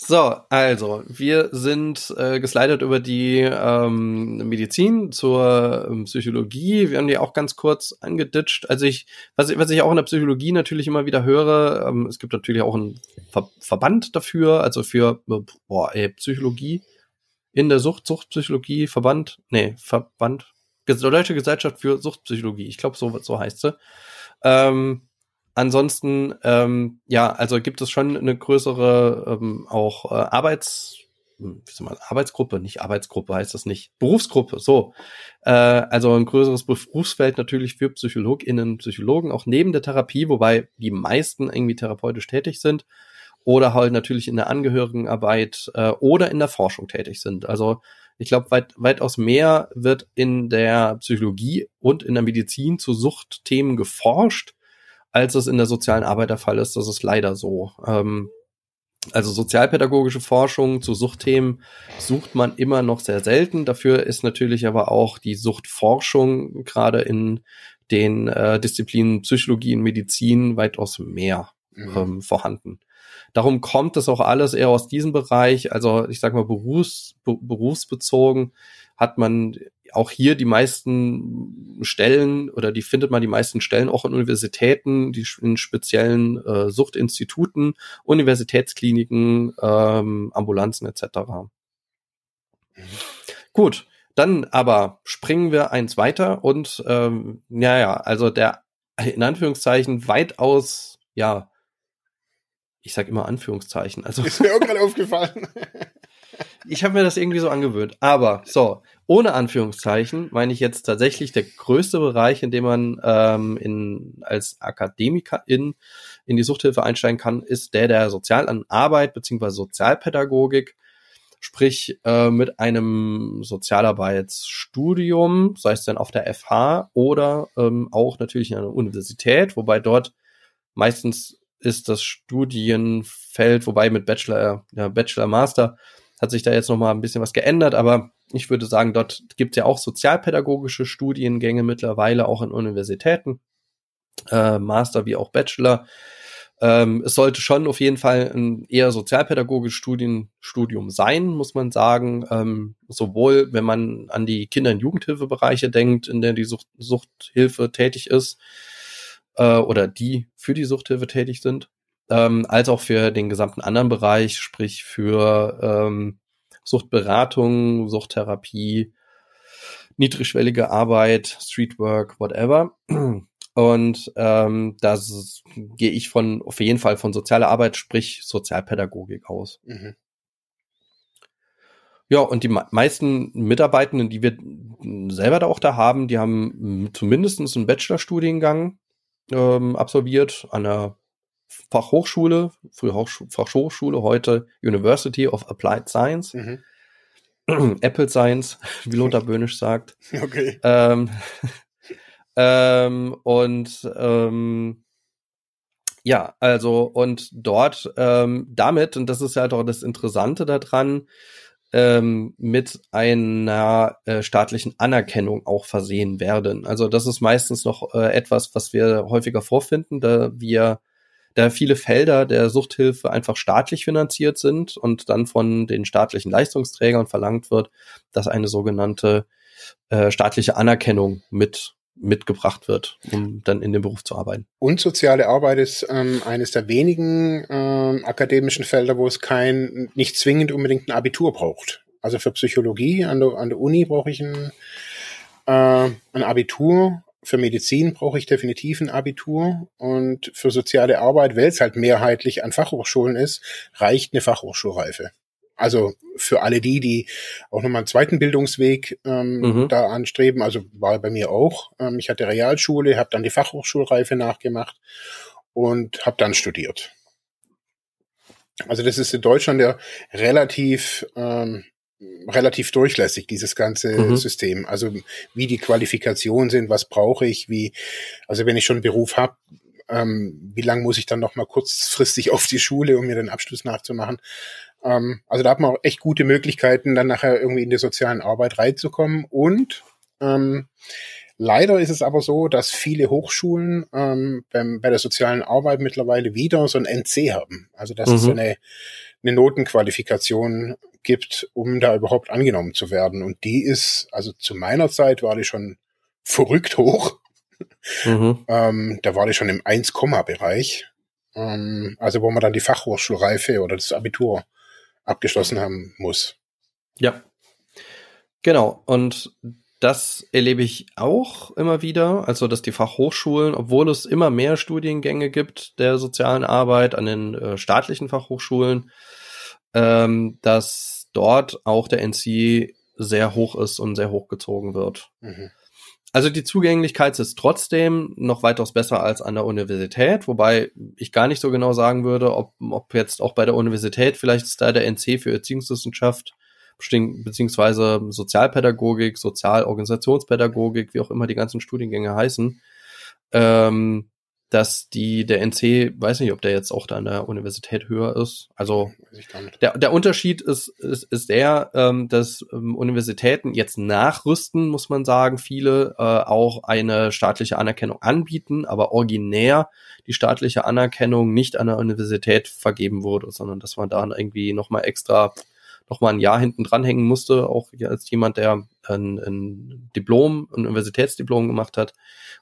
So, also, wir sind äh, geslidet über die ähm, Medizin zur ähm, Psychologie. Wir haben die auch ganz kurz angeditscht. Also ich, was, ich, was ich auch in der Psychologie natürlich immer wieder höre, ähm, es gibt natürlich auch einen Ver Verband dafür, also für boah, ey, Psychologie in der Sucht, Suchtpsychologie, Verband, nee, Verband, Deutsche Gesellschaft für Suchtpsychologie, ich glaube, so, so heißt sie. Ähm, Ansonsten, ähm, ja, also gibt es schon eine größere ähm, auch äh, Arbeits, hm, wie soll man, Arbeitsgruppe, nicht Arbeitsgruppe heißt das nicht, Berufsgruppe, so. Äh, also ein größeres Berufsfeld natürlich für PsychologInnen, Psychologen, auch neben der Therapie, wobei die meisten irgendwie therapeutisch tätig sind oder halt natürlich in der Angehörigenarbeit äh, oder in der Forschung tätig sind. Also ich glaube, weit, weitaus mehr wird in der Psychologie und in der Medizin zu Suchtthemen geforscht als es in der sozialen Arbeit der Fall ist. Das ist leider so. Ähm, also sozialpädagogische Forschung zu Suchtthemen sucht man immer noch sehr selten. Dafür ist natürlich aber auch die Suchtforschung gerade in den äh, Disziplinen Psychologie und Medizin weitaus mehr mhm. ähm, vorhanden. Darum kommt es auch alles eher aus diesem Bereich, also ich sag mal berufs, berufsbezogen hat man auch hier die meisten Stellen oder die findet man die meisten Stellen auch in Universitäten, die in speziellen äh, Suchtinstituten, Universitätskliniken, ähm, Ambulanzen etc. Mhm. Gut, dann aber springen wir eins weiter und ähm, ja, ja, also der in Anführungszeichen weitaus, ja, ich sag immer Anführungszeichen. Also ist mir auch gerade aufgefallen. ich habe mir das irgendwie so angewöhnt. Aber so, ohne Anführungszeichen meine ich jetzt tatsächlich der größte Bereich, in dem man ähm, in, als Akademiker in, die Suchthilfe einsteigen kann, ist der der sozialen Arbeit beziehungsweise Sozialpädagogik. Sprich, äh, mit einem Sozialarbeitsstudium, sei es denn auf der FH oder ähm, auch natürlich in einer Universität, wobei dort meistens ist das Studienfeld, wobei mit Bachelor, ja, Bachelor, Master hat sich da jetzt noch mal ein bisschen was geändert, aber ich würde sagen, dort gibt es ja auch sozialpädagogische Studiengänge mittlerweile, auch in Universitäten, äh, Master wie auch Bachelor. Ähm, es sollte schon auf jeden Fall ein eher sozialpädagogisches Studien, Studium sein, muss man sagen. Ähm, sowohl, wenn man an die Kinder- und Jugendhilfebereiche denkt, in der die Sucht, Suchthilfe tätig ist, äh, oder die für die Suchthilfe tätig sind, ähm, als auch für den gesamten anderen Bereich, sprich für ähm, Suchtberatung, Suchttherapie, niedrigschwellige Arbeit, Streetwork, whatever. Und ähm, da gehe ich von auf jeden Fall von sozialer Arbeit, sprich Sozialpädagogik aus. Mhm. Ja, und die meisten Mitarbeitenden, die wir selber da auch da haben, die haben zumindest einen Bachelorstudiengang ähm, absolviert an der Fachhochschule, früher Hochsch Fachhochschule, heute University of Applied Science. Mhm. Apple Science, wie Lothar Böhnisch sagt. Okay. Ähm, ähm, und ähm, ja, also und dort ähm, damit, und das ist halt auch das Interessante daran, ähm, mit einer äh, staatlichen Anerkennung auch versehen werden. Also das ist meistens noch äh, etwas, was wir häufiger vorfinden, da wir da viele Felder der Suchthilfe einfach staatlich finanziert sind und dann von den staatlichen Leistungsträgern verlangt wird, dass eine sogenannte äh, staatliche Anerkennung mit mitgebracht wird, um dann in dem Beruf zu arbeiten. Und soziale Arbeit ist ähm, eines der wenigen ähm, akademischen Felder, wo es kein, nicht zwingend unbedingt ein Abitur braucht. Also für Psychologie an der, an der Uni brauche ich ein, äh, ein Abitur. Für Medizin brauche ich definitiv ein Abitur. Und für soziale Arbeit, weil es halt mehrheitlich an Fachhochschulen ist, reicht eine Fachhochschulreife. Also für alle die, die auch nochmal einen zweiten Bildungsweg ähm, mhm. da anstreben, also war bei mir auch. Ähm, ich hatte Realschule, habe dann die Fachhochschulreife nachgemacht und habe dann studiert. Also das ist in Deutschland ja relativ ähm, relativ durchlässig, dieses ganze mhm. System. Also wie die Qualifikationen sind, was brauche ich, wie, also wenn ich schon einen Beruf habe, ähm, wie lange muss ich dann noch mal kurzfristig auf die Schule, um mir den Abschluss nachzumachen. Ähm, also da hat man auch echt gute Möglichkeiten, dann nachher irgendwie in die sozialen Arbeit reinzukommen. Und ähm, leider ist es aber so, dass viele Hochschulen ähm, beim, bei der sozialen Arbeit mittlerweile wieder so ein NC haben. Also dass mhm. es so eine, eine Notenqualifikation gibt, um da überhaupt angenommen zu werden. Und die ist, also zu meiner Zeit war die schon verrückt hoch. Mhm. ähm, da war die schon im 1-Bereich. Ähm, also wo man dann die Fachhochschulreife oder das Abitur abgeschlossen haben muss. Ja. Genau. Und das erlebe ich auch immer wieder, also dass die Fachhochschulen, obwohl es immer mehr Studiengänge gibt der sozialen Arbeit an den äh, staatlichen Fachhochschulen, ähm, dass dort auch der NC sehr hoch ist und sehr hochgezogen wird. Mhm. Also die Zugänglichkeit ist trotzdem noch weitaus besser als an der Universität, wobei ich gar nicht so genau sagen würde, ob, ob jetzt auch bei der Universität vielleicht ist da der NC für Erziehungswissenschaft beziehungsweise Sozialpädagogik, Sozialorganisationspädagogik, wie auch immer die ganzen Studiengänge heißen, ähm, dass die, der NC, weiß nicht, ob der jetzt auch da an der Universität höher ist. Also der, der Unterschied ist, ist, ist der, ähm, dass ähm, Universitäten jetzt nachrüsten, muss man sagen, viele äh, auch eine staatliche Anerkennung anbieten, aber originär die staatliche Anerkennung nicht an der Universität vergeben wurde, sondern dass man da irgendwie nochmal extra noch mal ein Jahr hinten dranhängen musste, auch als jemand, der ein, ein Diplom, ein Universitätsdiplom gemacht hat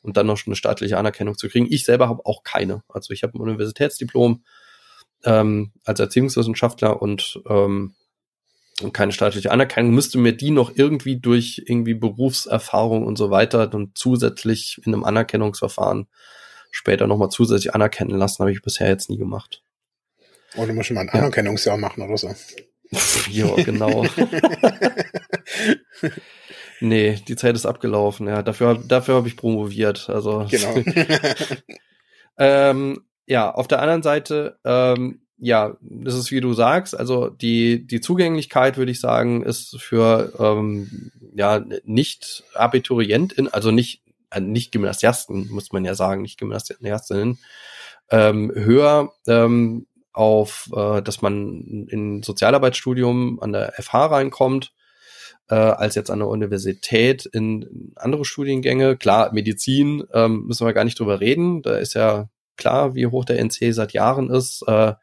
und dann noch eine staatliche Anerkennung zu kriegen. Ich selber habe auch keine. Also ich habe ein Universitätsdiplom ähm, als Erziehungswissenschaftler und ähm, keine staatliche Anerkennung, müsste mir die noch irgendwie durch irgendwie Berufserfahrung und so weiter und zusätzlich in einem Anerkennungsverfahren später nochmal zusätzlich anerkennen lassen, habe ich bisher jetzt nie gemacht. Oder muss man ein Anerkennungsjahr machen oder so. Ja, genau. nee, die Zeit ist abgelaufen, ja. Dafür, dafür habe ich promoviert. Also. Genau. ähm, ja, auf der anderen Seite, ähm, ja, das ist wie du sagst, also die, die Zugänglichkeit, würde ich sagen, ist für ähm, ja nicht Abiturientin, also nicht, äh, nicht Gymnasiasten, muss man ja sagen, nicht Gymnasiastinnen, ähm, höher, ähm, auf, äh, dass man in Sozialarbeitsstudium an der FH reinkommt, äh, als jetzt an der Universität in, andere Studiengänge. Klar, Medizin ähm, müssen wir gar nicht drüber reden. Da ist ja klar, wie hoch der NC seit Jahren ist. Äh,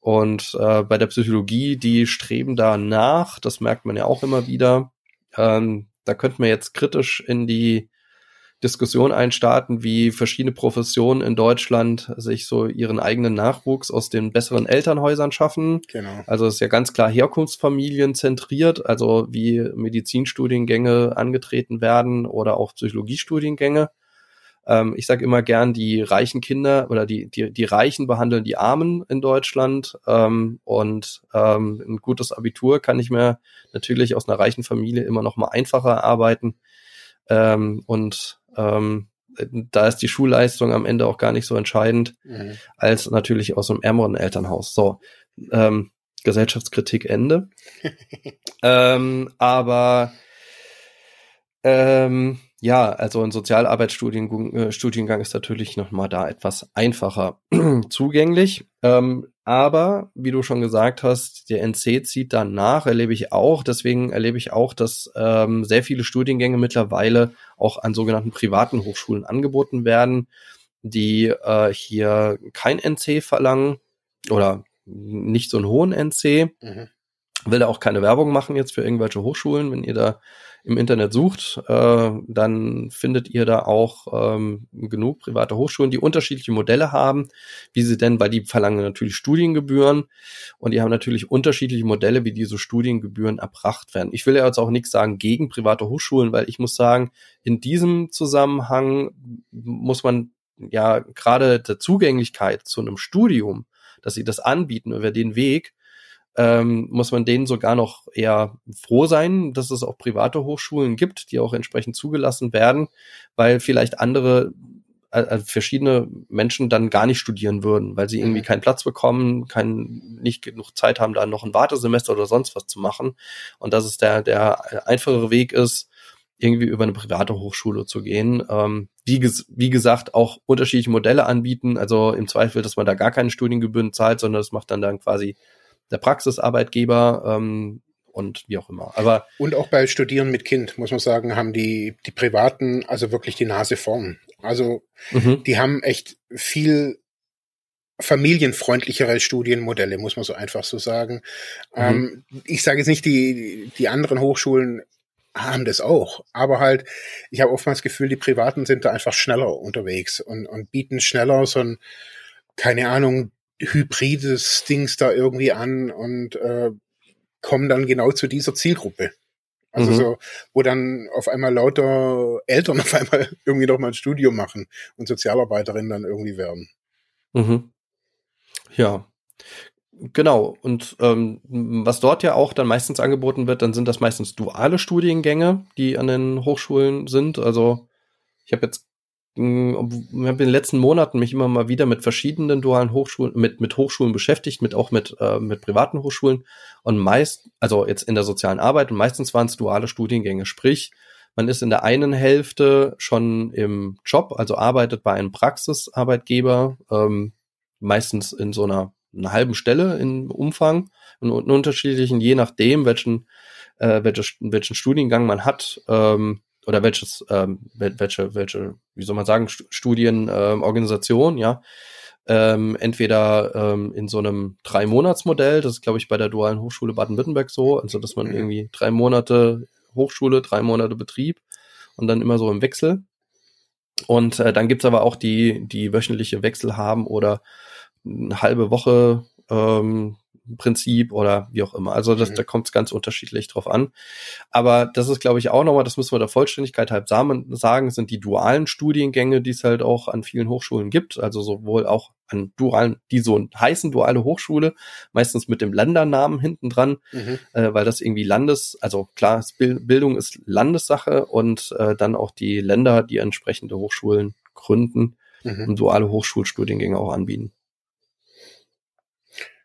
und äh, bei der Psychologie, die streben da nach, das merkt man ja auch immer wieder. Ähm, da könnte man jetzt kritisch in die Diskussion einstarten, wie verschiedene Professionen in Deutschland sich so ihren eigenen Nachwuchs aus den besseren Elternhäusern schaffen. Genau. Also es ist ja ganz klar Herkunftsfamilien zentriert, also wie Medizinstudiengänge angetreten werden oder auch Psychologiestudiengänge. Ähm, ich sage immer gern, die reichen Kinder oder die, die, die Reichen behandeln die Armen in Deutschland. Ähm, und ähm, ein gutes Abitur kann ich mir natürlich aus einer reichen Familie immer noch mal einfacher erarbeiten. Ähm, und ähm, da ist die Schulleistung am Ende auch gar nicht so entscheidend, mhm. als natürlich aus einem ärmeren Elternhaus. So, ähm, Gesellschaftskritik Ende. ähm, aber ähm, ja, also ein Sozialarbeitsstudiengang äh, ist natürlich nochmal da etwas einfacher zugänglich. Ähm, aber wie du schon gesagt hast, der NC zieht dann nach, erlebe ich auch. Deswegen erlebe ich auch, dass ähm, sehr viele Studiengänge mittlerweile auch an sogenannten privaten Hochschulen angeboten werden, die äh, hier kein NC verlangen oder nicht so einen hohen NC. Mhm. Will da auch keine Werbung machen jetzt für irgendwelche Hochschulen. Wenn ihr da im Internet sucht, äh, dann findet ihr da auch ähm, genug private Hochschulen, die unterschiedliche Modelle haben, wie sie denn, weil die verlangen natürlich Studiengebühren und die haben natürlich unterschiedliche Modelle, wie diese Studiengebühren erbracht werden. Ich will ja jetzt auch nichts sagen gegen private Hochschulen, weil ich muss sagen, in diesem Zusammenhang muss man ja gerade der Zugänglichkeit zu einem Studium, dass sie das anbieten über den Weg, ähm, muss man denen sogar noch eher froh sein, dass es auch private Hochschulen gibt, die auch entsprechend zugelassen werden, weil vielleicht andere also verschiedene Menschen dann gar nicht studieren würden, weil sie irgendwie mhm. keinen Platz bekommen, kein, nicht genug Zeit haben, da noch ein Wartesemester oder sonst was zu machen. Und dass es der, der einfachere Weg ist, irgendwie über eine private Hochschule zu gehen. Ähm, wie, wie gesagt, auch unterschiedliche Modelle anbieten. Also im Zweifel, dass man da gar keine Studiengebühren zahlt, sondern das macht dann dann quasi der Praxisarbeitgeber ähm, und wie auch immer. Aber und auch bei Studieren mit Kind muss man sagen, haben die die privaten also wirklich die Nase vorn. Also mhm. die haben echt viel familienfreundlichere Studienmodelle, muss man so einfach so sagen. Mhm. Ähm, ich sage jetzt nicht, die die anderen Hochschulen haben das auch, aber halt, ich habe oftmals das Gefühl, die Privaten sind da einfach schneller unterwegs und, und bieten schneller so ein, keine Ahnung, hybrides Dings da irgendwie an und äh, kommen dann genau zu dieser Zielgruppe. Also mhm. so, wo dann auf einmal lauter Eltern auf einmal irgendwie noch mal ein Studium machen und Sozialarbeiterinnen dann irgendwie werden. Mhm. Ja, genau. Und ähm, was dort ja auch dann meistens angeboten wird, dann sind das meistens duale Studiengänge, die an den Hochschulen sind. Also ich habe jetzt ich habe in den letzten Monaten mich immer mal wieder mit verschiedenen dualen Hochschulen, mit, mit Hochschulen beschäftigt, mit auch mit, äh, mit privaten Hochschulen. Und meist, also jetzt in der sozialen Arbeit und meistens waren es duale Studiengänge, sprich, man ist in der einen Hälfte schon im Job, also arbeitet bei einem Praxisarbeitgeber, ähm, meistens in so einer, einer halben Stelle im Umfang, in unterschiedlichen, je nachdem, welchen, äh, welchen, welchen Studiengang man hat, ähm, oder welches, ähm, welche, welche, wie soll man sagen, Studienorganisation, ähm, ja. Ähm, entweder ähm, in so einem Drei-Monats-Modell, das ist, glaube ich, bei der Dualen Hochschule Baden-Württemberg so, also dass man mhm. irgendwie drei Monate Hochschule, drei Monate Betrieb und dann immer so im Wechsel. Und äh, dann gibt's aber auch die, die wöchentliche Wechsel haben oder eine halbe Woche ähm, Prinzip oder wie auch immer. Also das, mhm. da kommt es ganz unterschiedlich drauf an. Aber das ist, glaube ich, auch nochmal, das müssen wir der Vollständigkeit halb sagen, sind die dualen Studiengänge, die es halt auch an vielen Hochschulen gibt. Also sowohl auch an dualen, die so heißen duale Hochschule, meistens mit dem Ländernamen hinten dran, mhm. äh, weil das irgendwie Landes, also klar, Bildung ist Landessache und äh, dann auch die Länder, die entsprechende Hochschulen gründen mhm. und duale Hochschulstudiengänge auch anbieten.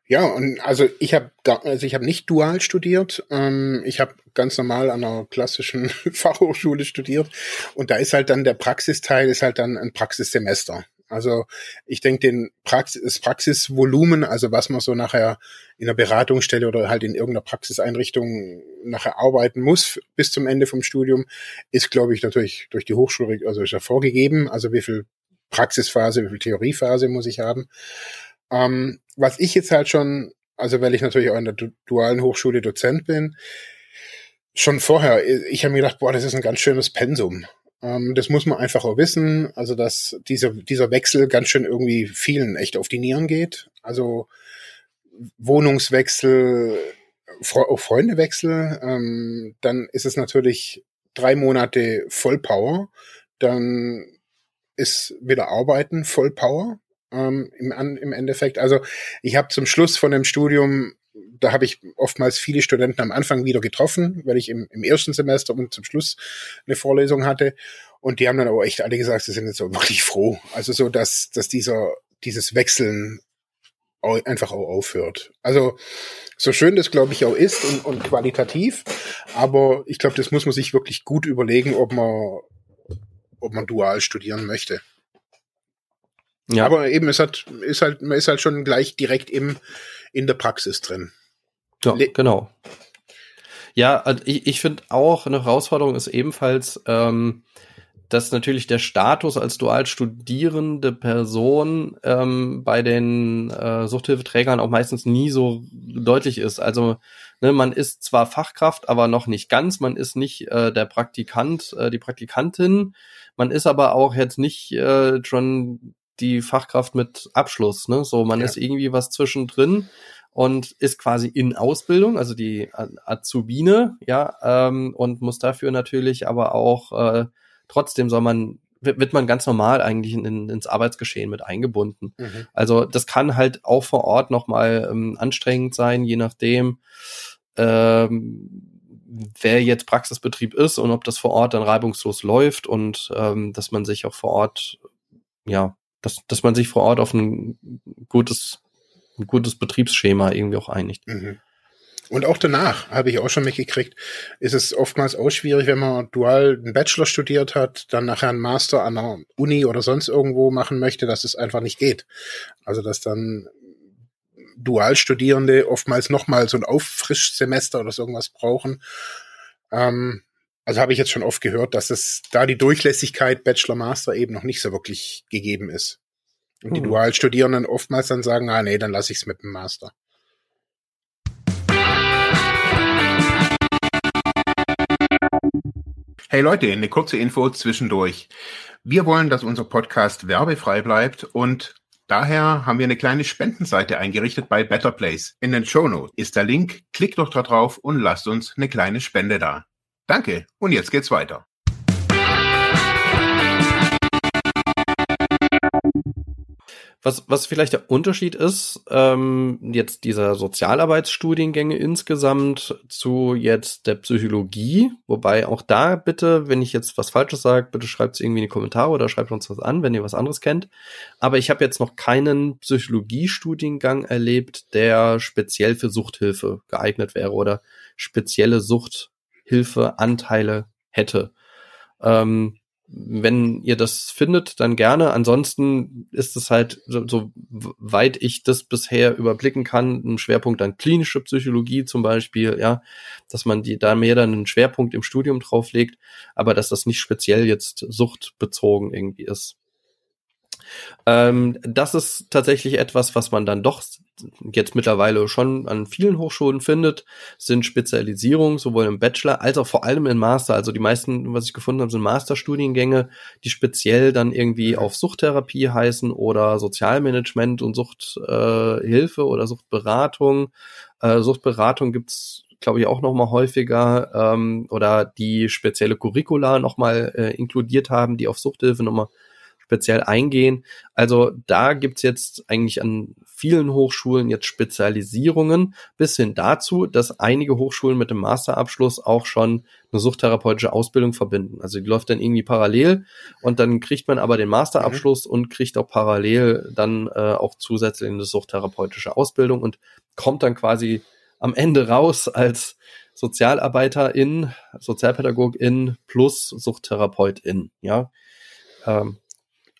Ja, und also ich habe also ich habe nicht dual studiert. Ähm, ich habe ganz normal an einer klassischen Fachhochschule studiert und da ist halt dann der Praxisteil ist halt dann ein Praxissemester. Also ich denke, den Praxis, das Praxisvolumen, also was man so nachher in der Beratungsstelle oder halt in irgendeiner Praxiseinrichtung nachher arbeiten muss bis zum Ende vom Studium, ist, glaube ich, natürlich durch die Hochschule, also ist ja vorgegeben, also wie viel Praxisphase, wie viel Theoriephase muss ich haben. Ähm, was ich jetzt halt schon, also weil ich natürlich auch in der dualen Hochschule Dozent bin, schon vorher, ich habe mir gedacht, boah, das ist ein ganz schönes Pensum. Ähm, das muss man einfach auch wissen, also dass dieser, dieser Wechsel ganz schön irgendwie vielen echt auf die Nieren geht. Also Wohnungswechsel, auch Freundewechsel, ähm, dann ist es natürlich drei Monate Vollpower, dann ist wieder Arbeiten Vollpower ähm, im, im Endeffekt. Also ich habe zum Schluss von dem Studium, da habe ich oftmals viele Studenten am Anfang wieder getroffen, weil ich im, im ersten Semester und zum Schluss eine Vorlesung hatte. Und die haben dann aber echt alle gesagt, sie sind jetzt auch wirklich froh. Also so, dass, dass dieser, dieses Wechseln einfach auch aufhört. Also so schön das, glaube ich, auch ist und, und qualitativ, aber ich glaube, das muss man sich wirklich gut überlegen, ob man, ob man dual studieren möchte. Ja. Aber eben, es hat, ist halt, man ist halt schon gleich direkt im, in der Praxis drin. Ja, Le genau. Ja, also ich, ich finde auch, eine Herausforderung ist ebenfalls, ähm, dass natürlich der Status als dual studierende Person ähm, bei den äh, Suchthilfeträgern auch meistens nie so deutlich ist. Also ne, man ist zwar Fachkraft, aber noch nicht ganz. Man ist nicht äh, der Praktikant, äh, die Praktikantin. Man ist aber auch jetzt nicht äh, schon die Fachkraft mit Abschluss. Ne? So, man ja. ist irgendwie was zwischendrin und ist quasi in Ausbildung, also die Azubine, ja, ähm, und muss dafür natürlich aber auch äh, trotzdem soll man wird man ganz normal eigentlich in, ins Arbeitsgeschehen mit eingebunden. Mhm. Also das kann halt auch vor Ort nochmal ähm, anstrengend sein, je nachdem, ähm, wer jetzt Praxisbetrieb ist und ob das vor Ort dann reibungslos läuft und ähm, dass man sich auch vor Ort, ja, dass, dass man sich vor Ort auf ein gutes, ein gutes Betriebsschema irgendwie auch einigt. Mhm. Und auch danach, habe ich auch schon mitgekriegt, ist es oftmals auch schwierig, wenn man dual einen Bachelor studiert hat, dann nachher einen Master an der Uni oder sonst irgendwo machen möchte, dass es einfach nicht geht. Also dass dann Dualstudierende oftmals nochmal so ein Auffrischsemester oder so irgendwas brauchen. Ähm, also habe ich jetzt schon oft gehört, dass es da die Durchlässigkeit Bachelor-Master eben noch nicht so wirklich gegeben ist. Und die mhm. Dualstudierenden oftmals dann sagen, ah nee, dann lasse ich es mit dem Master. Hey Leute, eine kurze Info zwischendurch. Wir wollen, dass unser Podcast werbefrei bleibt und daher haben wir eine kleine Spendenseite eingerichtet bei Better Place. In den Show Notes ist der Link, klickt doch da drauf und lasst uns eine kleine Spende da. Danke und jetzt geht's weiter. Was, was vielleicht der Unterschied ist, ähm, jetzt dieser Sozialarbeitsstudiengänge insgesamt zu jetzt der Psychologie, wobei auch da bitte, wenn ich jetzt was Falsches sage, bitte schreibt es irgendwie in die Kommentare oder schreibt uns was an, wenn ihr was anderes kennt. Aber ich habe jetzt noch keinen Psychologiestudiengang erlebt, der speziell für Suchthilfe geeignet wäre oder spezielle Suchthilfeanteile hätte. Ähm, wenn ihr das findet, dann gerne. Ansonsten ist es halt, so, so weit ich das bisher überblicken kann, ein Schwerpunkt an klinische Psychologie zum Beispiel, ja, dass man die da mehr dann einen Schwerpunkt im Studium drauflegt, aber dass das nicht speziell jetzt suchtbezogen irgendwie ist. Ähm, das ist tatsächlich etwas, was man dann doch jetzt mittlerweile schon an vielen Hochschulen findet, sind Spezialisierungen sowohl im Bachelor als auch vor allem im Master. Also die meisten, was ich gefunden habe, sind Masterstudiengänge, die speziell dann irgendwie auf Suchttherapie heißen oder Sozialmanagement und Suchthilfe äh, oder Suchtberatung. Äh, Suchtberatung gibt's glaube ich, auch noch mal häufiger ähm, oder die spezielle Curricula noch mal äh, inkludiert haben, die auf Suchthilfe noch mal speziell eingehen. Also da gibt's jetzt eigentlich an vielen Hochschulen jetzt Spezialisierungen, bis hin dazu, dass einige Hochschulen mit dem Masterabschluss auch schon eine suchttherapeutische Ausbildung verbinden. Also die läuft dann irgendwie parallel und dann kriegt man aber den Masterabschluss mhm. und kriegt auch parallel dann äh, auch zusätzlich eine suchttherapeutische Ausbildung und kommt dann quasi am Ende raus als Sozialarbeiterin, Sozialpädagogin plus Suchttherapeutin, ja. Ähm,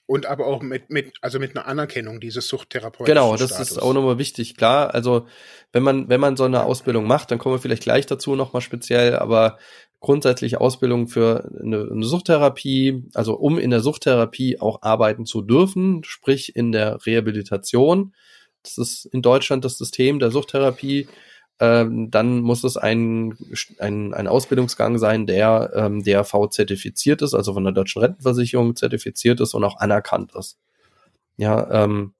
und aber auch mit, mit, also mit einer Anerkennung dieses Suchttherapeuten. Genau, das Status. ist auch nochmal wichtig. Klar, also wenn man, wenn man so eine Ausbildung macht, dann kommen wir vielleicht gleich dazu nochmal speziell, aber grundsätzliche Ausbildung für eine, eine Suchttherapie, also um in der Suchttherapie auch arbeiten zu dürfen, sprich in der Rehabilitation. Das ist in Deutschland das System der Suchttherapie. Ähm, dann muss es ein, ein, ein Ausbildungsgang sein, der ähm, DRV zertifiziert ist, also von der Deutschen Rentenversicherung zertifiziert ist und auch anerkannt ist. Ja, ähm,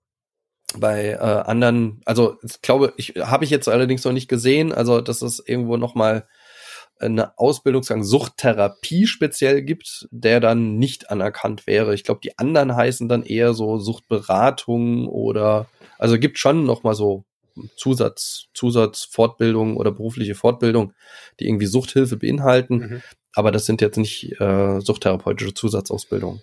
bei äh, anderen, also ich glaube, ich habe ich jetzt allerdings noch nicht gesehen, also dass es irgendwo noch mal eine Ausbildungsgang Suchttherapie speziell gibt, der dann nicht anerkannt wäre. Ich glaube, die anderen heißen dann eher so Suchtberatung oder also gibt schon noch mal so Zusatz Zusatzfortbildung oder berufliche Fortbildung, die irgendwie Suchthilfe beinhalten, mhm. aber das sind jetzt nicht äh, suchttherapeutische Zusatzausbildungen.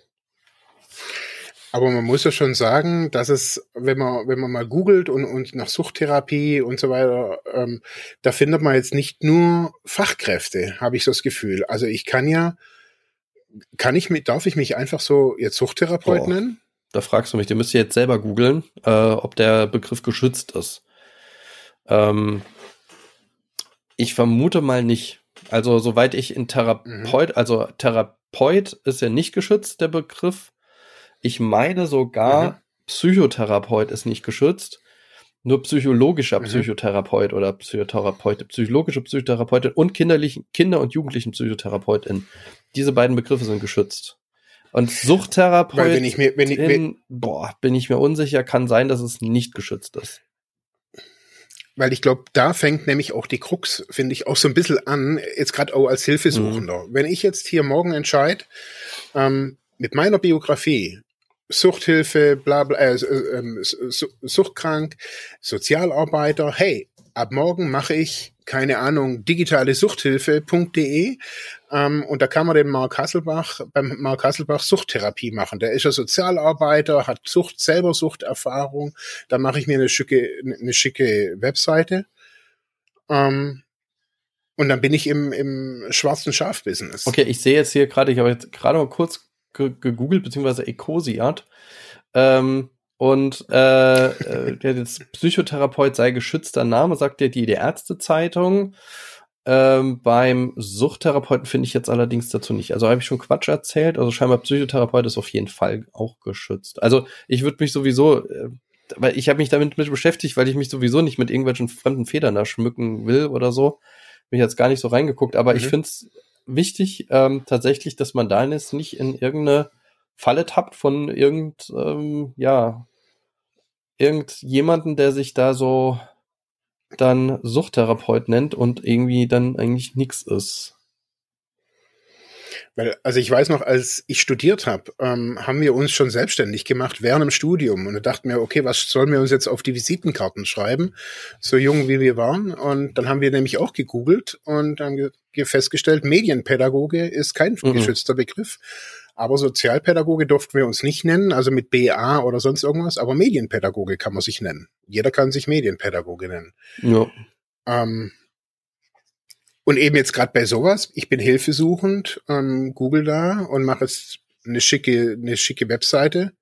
Aber man muss ja schon sagen, dass es, wenn man, wenn man mal googelt und, und nach Suchttherapie und so weiter, ähm, da findet man jetzt nicht nur Fachkräfte, habe ich so das Gefühl. Also ich kann ja, kann ich mich, darf ich mich einfach so jetzt Suchtherapeut Boah, nennen? Da fragst du mich, du müsst jetzt selber googeln, äh, ob der Begriff geschützt ist. Ähm, ich vermute mal nicht. Also soweit ich in Therapeut, mhm. also Therapeut ist ja nicht geschützt, der Begriff. Ich meine sogar, mhm. Psychotherapeut ist nicht geschützt. Nur psychologischer mhm. Psychotherapeut oder Psychotherapeut, psychologische Psychotherapeutin und kinderlichen, Kinder- und Jugendlichen Psychotherapeutin. Diese beiden Begriffe sind geschützt. Und Suchttherapeut, Weil wenn ich mir, wenn ich, wenn, boah, bin ich mir unsicher, kann sein, dass es nicht geschützt ist. Weil ich glaube, da fängt nämlich auch die Krux, finde ich, auch so ein bisschen an, jetzt gerade auch als Hilfesuchender. Mhm. Wenn ich jetzt hier morgen entscheide, ähm, mit meiner Biografie Suchthilfe, bla bla, äh, äh, suchtkrank, Sozialarbeiter. Hey, ab morgen mache ich, keine Ahnung, digitale Suchthilfe.de ähm, und da kann man den Mark Hasselbach, beim Mark Hasselbach Suchttherapie machen. Der ist ja Sozialarbeiter, hat Sucht, selber Suchterfahrung. Da mache ich mir eine schicke, eine schicke Webseite. Ähm, und dann bin ich im, im schwarzen Schaf-Business. Okay, ich sehe jetzt hier gerade, ich habe jetzt gerade mal kurz gegoogelt, beziehungsweise Ecosiat. Ähm, und äh, äh, der Psychotherapeut sei geschützter Name, sagt ja die, die Ärztezeitung. Ähm, beim Suchttherapeuten finde ich jetzt allerdings dazu nicht. Also habe ich schon Quatsch erzählt. Also scheinbar Psychotherapeut ist auf jeden Fall auch geschützt. Also ich würde mich sowieso, äh, weil ich habe mich damit mit beschäftigt, weil ich mich sowieso nicht mit irgendwelchen fremden Federn da schmücken will oder so. Bin ich jetzt gar nicht so reingeguckt, aber mhm. ich finde es wichtig ähm, tatsächlich, dass man da jetzt nicht in irgendeine Falle tappt von irgend, ähm, ja, irgendjemanden, der sich da so dann Suchttherapeut nennt und irgendwie dann eigentlich nix ist. Weil, also ich weiß noch, als ich studiert habe, ähm, haben wir uns schon selbstständig gemacht während dem Studium und da dachten wir, okay, was sollen wir uns jetzt auf die Visitenkarten schreiben, so jung wie wir waren. Und dann haben wir nämlich auch gegoogelt und haben festgestellt, Medienpädagoge ist kein mhm. geschützter Begriff. Aber Sozialpädagoge durften wir uns nicht nennen, also mit BA oder sonst irgendwas, aber Medienpädagoge kann man sich nennen. Jeder kann sich Medienpädagoge nennen. Ja. Ähm, und eben jetzt gerade bei sowas, ich bin hilfesuchend, ähm, Google da und mache jetzt eine schicke, eine schicke Webseite.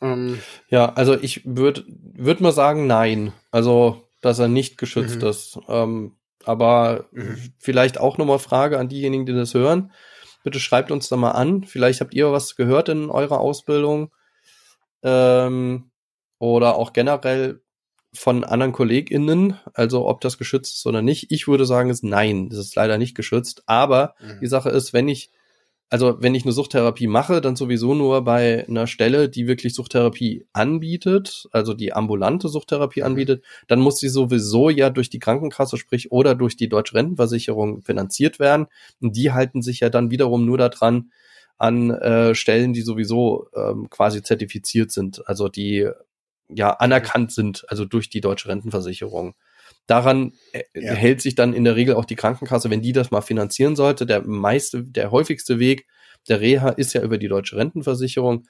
Ähm, ja, also ich würde würd mal sagen, nein. Also, dass er nicht geschützt mhm. ist. Ähm, aber mhm. vielleicht auch nochmal Frage an diejenigen, die das hören. Bitte schreibt uns da mal an. Vielleicht habt ihr was gehört in eurer Ausbildung. Ähm, oder auch generell von anderen KollegInnen, also ob das geschützt ist oder nicht. Ich würde sagen, ist nein, das ist leider nicht geschützt. Aber mhm. die Sache ist, wenn ich, also wenn ich eine Suchttherapie mache, dann sowieso nur bei einer Stelle, die wirklich Suchttherapie anbietet, also die ambulante Suchttherapie mhm. anbietet, dann muss sie sowieso ja durch die Krankenkasse, sprich, oder durch die Deutsche Rentenversicherung finanziert werden. Und die halten sich ja dann wiederum nur daran, an äh, Stellen, die sowieso ähm, quasi zertifiziert sind, also die ja anerkannt sind, also durch die deutsche Rentenversicherung. Daran äh, ja. hält sich dann in der Regel auch die Krankenkasse, wenn die das mal finanzieren sollte. Der meiste, der häufigste Weg der Reha ist ja über die deutsche Rentenversicherung.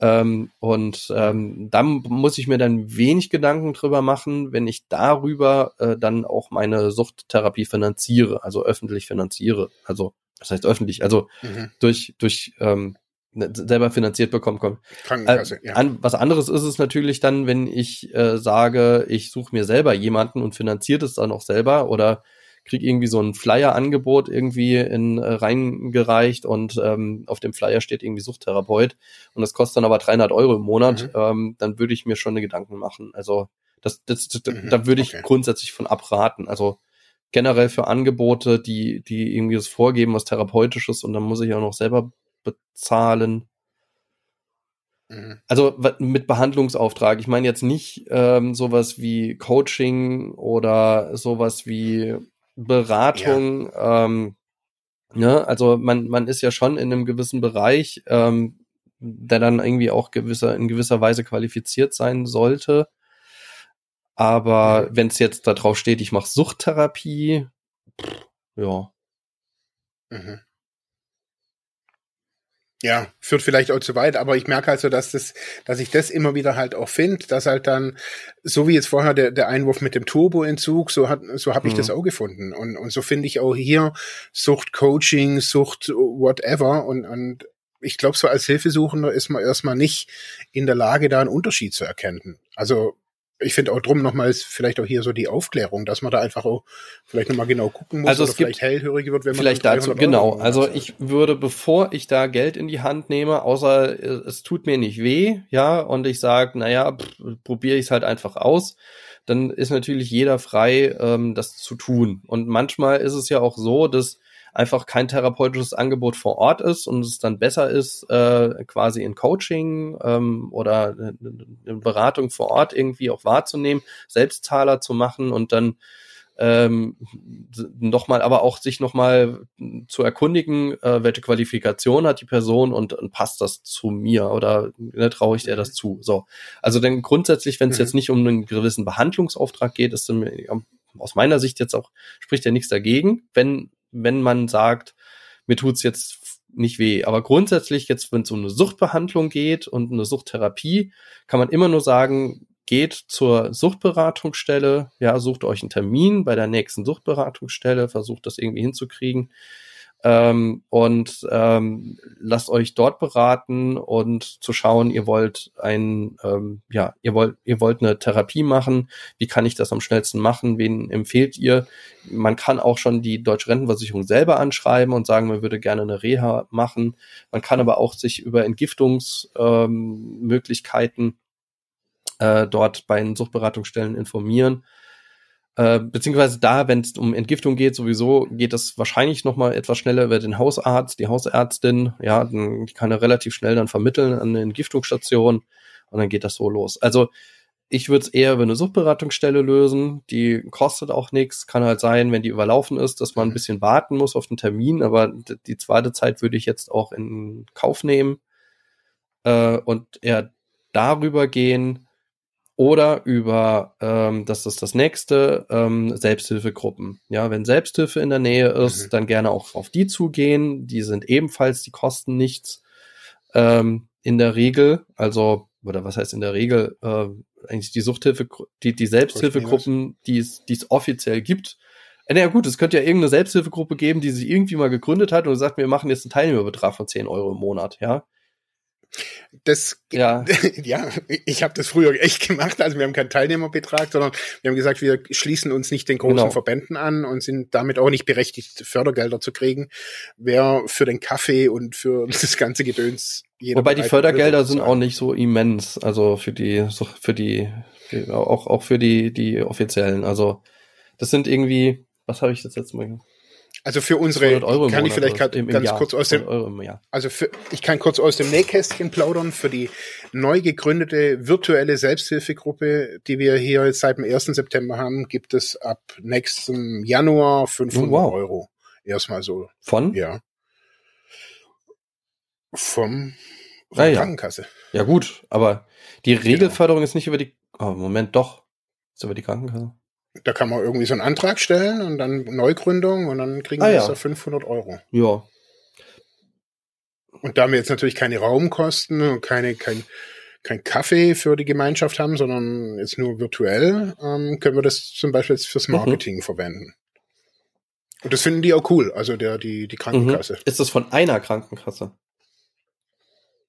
Ähm, und ähm, da muss ich mir dann wenig Gedanken drüber machen, wenn ich darüber äh, dann auch meine Suchttherapie finanziere, also öffentlich finanziere. Also, das heißt öffentlich, also mhm. durch, durch ähm, selber finanziert bekommen kommt. Krankenkasse, äh, ja. An, was anderes ist es natürlich dann, wenn ich äh, sage, ich suche mir selber jemanden und finanziert es dann auch selber oder krieg irgendwie so ein Flyer-Angebot irgendwie in äh, reingereicht und ähm, auf dem Flyer steht irgendwie Suchttherapeut und das kostet dann aber 300 Euro im Monat, mhm. ähm, dann würde ich mir schon eine Gedanken machen. Also das, das, das mhm. da würde ich okay. grundsätzlich von abraten. Also generell für Angebote, die, die irgendwie das vorgeben, was Therapeutisches und dann muss ich auch noch selber bezahlen. Mhm. Also mit Behandlungsauftrag. Ich meine jetzt nicht ähm, sowas wie Coaching oder sowas wie Beratung. Ja. Ähm, ne? Also man, man ist ja schon in einem gewissen Bereich, ähm, der dann irgendwie auch gewisser, in gewisser Weise qualifiziert sein sollte. Aber mhm. wenn es jetzt da drauf steht, ich mache Suchttherapie, pff, ja. Mhm. Ja, führt vielleicht auch zu weit, aber ich merke also, dass das, dass ich das immer wieder halt auch finde, dass halt dann, so wie jetzt vorher der, der Einwurf mit dem Turboentzug, so hat, so habe ich mhm. das auch gefunden. Und, und so finde ich auch hier Sucht Coaching, Sucht whatever und, und ich glaube, so als Hilfesuchender ist man erstmal nicht in der Lage, da einen Unterschied zu erkennen. Also ich finde auch drum nochmals vielleicht auch hier so die Aufklärung, dass man da einfach auch vielleicht nochmal genau gucken muss also es gibt vielleicht hellhörig wird, wenn man vielleicht dazu genau. Also ich würde, bevor ich da Geld in die Hand nehme, außer es tut mir nicht weh, ja, und ich sage, naja, probiere ich es halt einfach aus, dann ist natürlich jeder frei, ähm, das zu tun. Und manchmal ist es ja auch so, dass einfach kein therapeutisches Angebot vor Ort ist und es dann besser ist, äh, quasi in Coaching ähm, oder eine Beratung vor Ort irgendwie auch wahrzunehmen, Selbstzahler zu machen und dann ähm, nochmal, aber auch sich nochmal zu erkundigen, äh, welche Qualifikation hat die Person und, und passt das zu mir oder ne, traue ich dir das zu. So, also denn grundsätzlich, wenn es mhm. jetzt nicht um einen gewissen Behandlungsauftrag geht, ist dann aus meiner Sicht jetzt auch spricht ja nichts dagegen, wenn wenn man sagt, mir tut's jetzt nicht weh. Aber grundsätzlich jetzt, wenn es um eine Suchtbehandlung geht und eine Suchttherapie, kann man immer nur sagen, geht zur Suchtberatungsstelle, ja, sucht euch einen Termin bei der nächsten Suchtberatungsstelle, versucht das irgendwie hinzukriegen ähm, und ähm, lasst euch dort beraten und zu schauen, ihr wollt ein, ähm, ja, ihr wollt, ihr wollt eine Therapie machen. Wie kann ich das am schnellsten machen? Wen empfehlt ihr? Man kann auch schon die Deutsche Rentenversicherung selber anschreiben und sagen, man würde gerne eine Reha machen. Man kann aber auch sich über Entgiftungsmöglichkeiten ähm, äh, dort bei den Suchtberatungsstellen informieren. Äh, beziehungsweise da, wenn es um Entgiftung geht, sowieso geht das wahrscheinlich noch mal etwas schneller über den Hausarzt, die Hausärztin, ja, die kann er relativ schnell dann vermitteln an eine Entgiftungsstation und dann geht das so los. Also ich würde es eher über eine Suchtberatungsstelle lösen, die kostet auch nichts, kann halt sein, wenn die überlaufen ist, dass man ein bisschen warten muss auf den Termin, aber die zweite Zeit würde ich jetzt auch in Kauf nehmen. Äh, und eher darüber gehen, oder über, ähm, das ist das nächste, ähm, Selbsthilfegruppen. Ja, wenn Selbsthilfe in der Nähe ist, mhm. dann gerne auch auf die zugehen. Die sind ebenfalls, die kosten nichts ähm, in der Regel. Also, oder was heißt in der Regel? Äh, eigentlich die Suchthilfe, die, die Selbsthilfegruppen, die es, die es offiziell gibt. Äh, naja gut, es könnte ja irgendeine Selbsthilfegruppe geben, die sich irgendwie mal gegründet hat und sagt, wir machen jetzt einen Teilnehmerbetrag von 10 Euro im Monat, ja. Das, ja, ja ich habe das früher echt gemacht. Also wir haben keinen Teilnehmerbetrag, sondern wir haben gesagt, wir schließen uns nicht den großen genau. Verbänden an und sind damit auch nicht berechtigt, Fördergelder zu kriegen. Wer für den Kaffee und für das ganze Gedöns Wobei die Fördergelder sind auch nicht so immens, also für die, für die, auch, auch für die, die offiziellen. Also das sind irgendwie, was habe ich das jetzt mal also für unsere kann ich vielleicht grad ganz Jahr, kurz aus dem also für, ich kann kurz aus dem Nähkästchen plaudern für die neu gegründete virtuelle Selbsthilfegruppe, die wir hier jetzt seit dem 1. September haben, gibt es ab nächstem Januar 500 oh, wow. Euro. Erstmal so. Von? Ja. Vom von ah, ja. Krankenkasse. Ja gut, aber die genau. Regelförderung genau. ist nicht über die oh, Moment doch, ist über die Krankenkasse da kann man irgendwie so einen Antrag stellen und dann Neugründung und dann kriegen ah, wir ja. 500 Euro. Ja. Und da wir jetzt natürlich keine Raumkosten und keine, kein, kein Kaffee für die Gemeinschaft haben, sondern jetzt nur virtuell, ähm, können wir das zum Beispiel jetzt fürs mhm. Marketing mhm. verwenden. Und das finden die auch cool, also der, die, die Krankenkasse. Mhm. Ist das von einer Krankenkasse?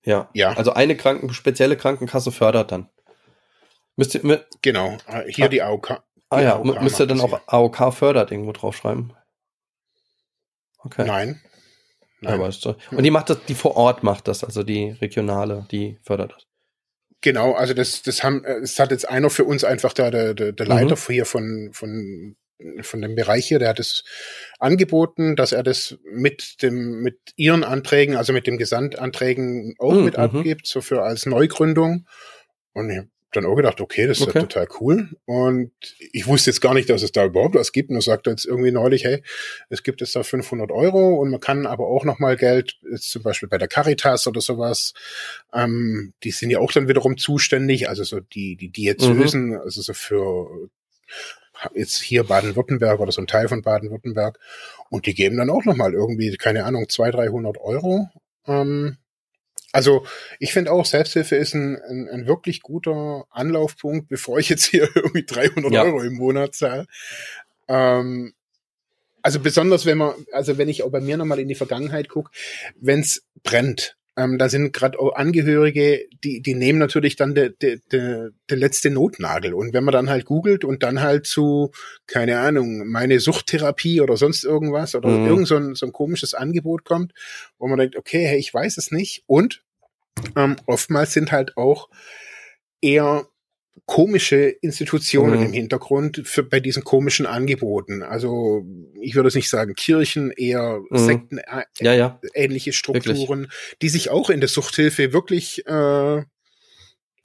Ja. Ja. Also eine Kranken, spezielle Krankenkasse fördert dann. Müsst ihr, mit, genau. Hier ah. die AOK, Ah ja, AOK müsste dann auch AOK fördert irgendwo draufschreiben. Okay. Nein. Nein. Du. Und die macht das, die vor Ort macht das, also die regionale, die fördert das. Genau, also das, das haben, es hat jetzt einer für uns einfach da, der, der, der Leiter mhm. hier von, von, von dem Bereich hier, der hat es angeboten, dass er das mit dem, mit ihren Anträgen, also mit dem Gesandtanträgen auch mhm. mit mhm. abgibt, so für als Neugründung. Und dann auch gedacht, okay, das ist okay. ja total cool. Und ich wusste jetzt gar nicht, dass es da überhaupt was gibt. Und er sagte jetzt irgendwie neulich, hey, es gibt jetzt da 500 Euro und man kann aber auch noch mal Geld, jetzt zum Beispiel bei der Caritas oder sowas, ähm, die sind ja auch dann wiederum zuständig, also so die, die Diözesen, mhm. also so für jetzt hier Baden-Württemberg oder so ein Teil von Baden-Württemberg. Und die geben dann auch noch mal irgendwie, keine Ahnung, 200, 300 Euro. Ähm, also ich finde auch, Selbsthilfe ist ein, ein, ein, wirklich guter Anlaufpunkt, bevor ich jetzt hier irgendwie 300 ja. Euro im Monat zahle. Ähm, also besonders wenn man, also wenn ich auch bei mir nochmal in die Vergangenheit gucke, wenn es brennt, ähm, da sind gerade auch Angehörige, die, die nehmen natürlich dann der de, de, de letzte Notnagel. Und wenn man dann halt googelt und dann halt zu, keine Ahnung, meine Suchttherapie oder sonst irgendwas oder mhm. irgend so ein, so ein komisches Angebot kommt, wo man denkt, okay, hey, ich weiß es nicht. Und ähm, oftmals sind halt auch eher komische Institutionen mhm. im Hintergrund für, bei diesen komischen Angeboten. Also ich würde es nicht sagen Kirchen, eher mhm. Sekten, äh, ja, ja. ähnliche Strukturen, wirklich. die sich auch in der Suchthilfe wirklich äh,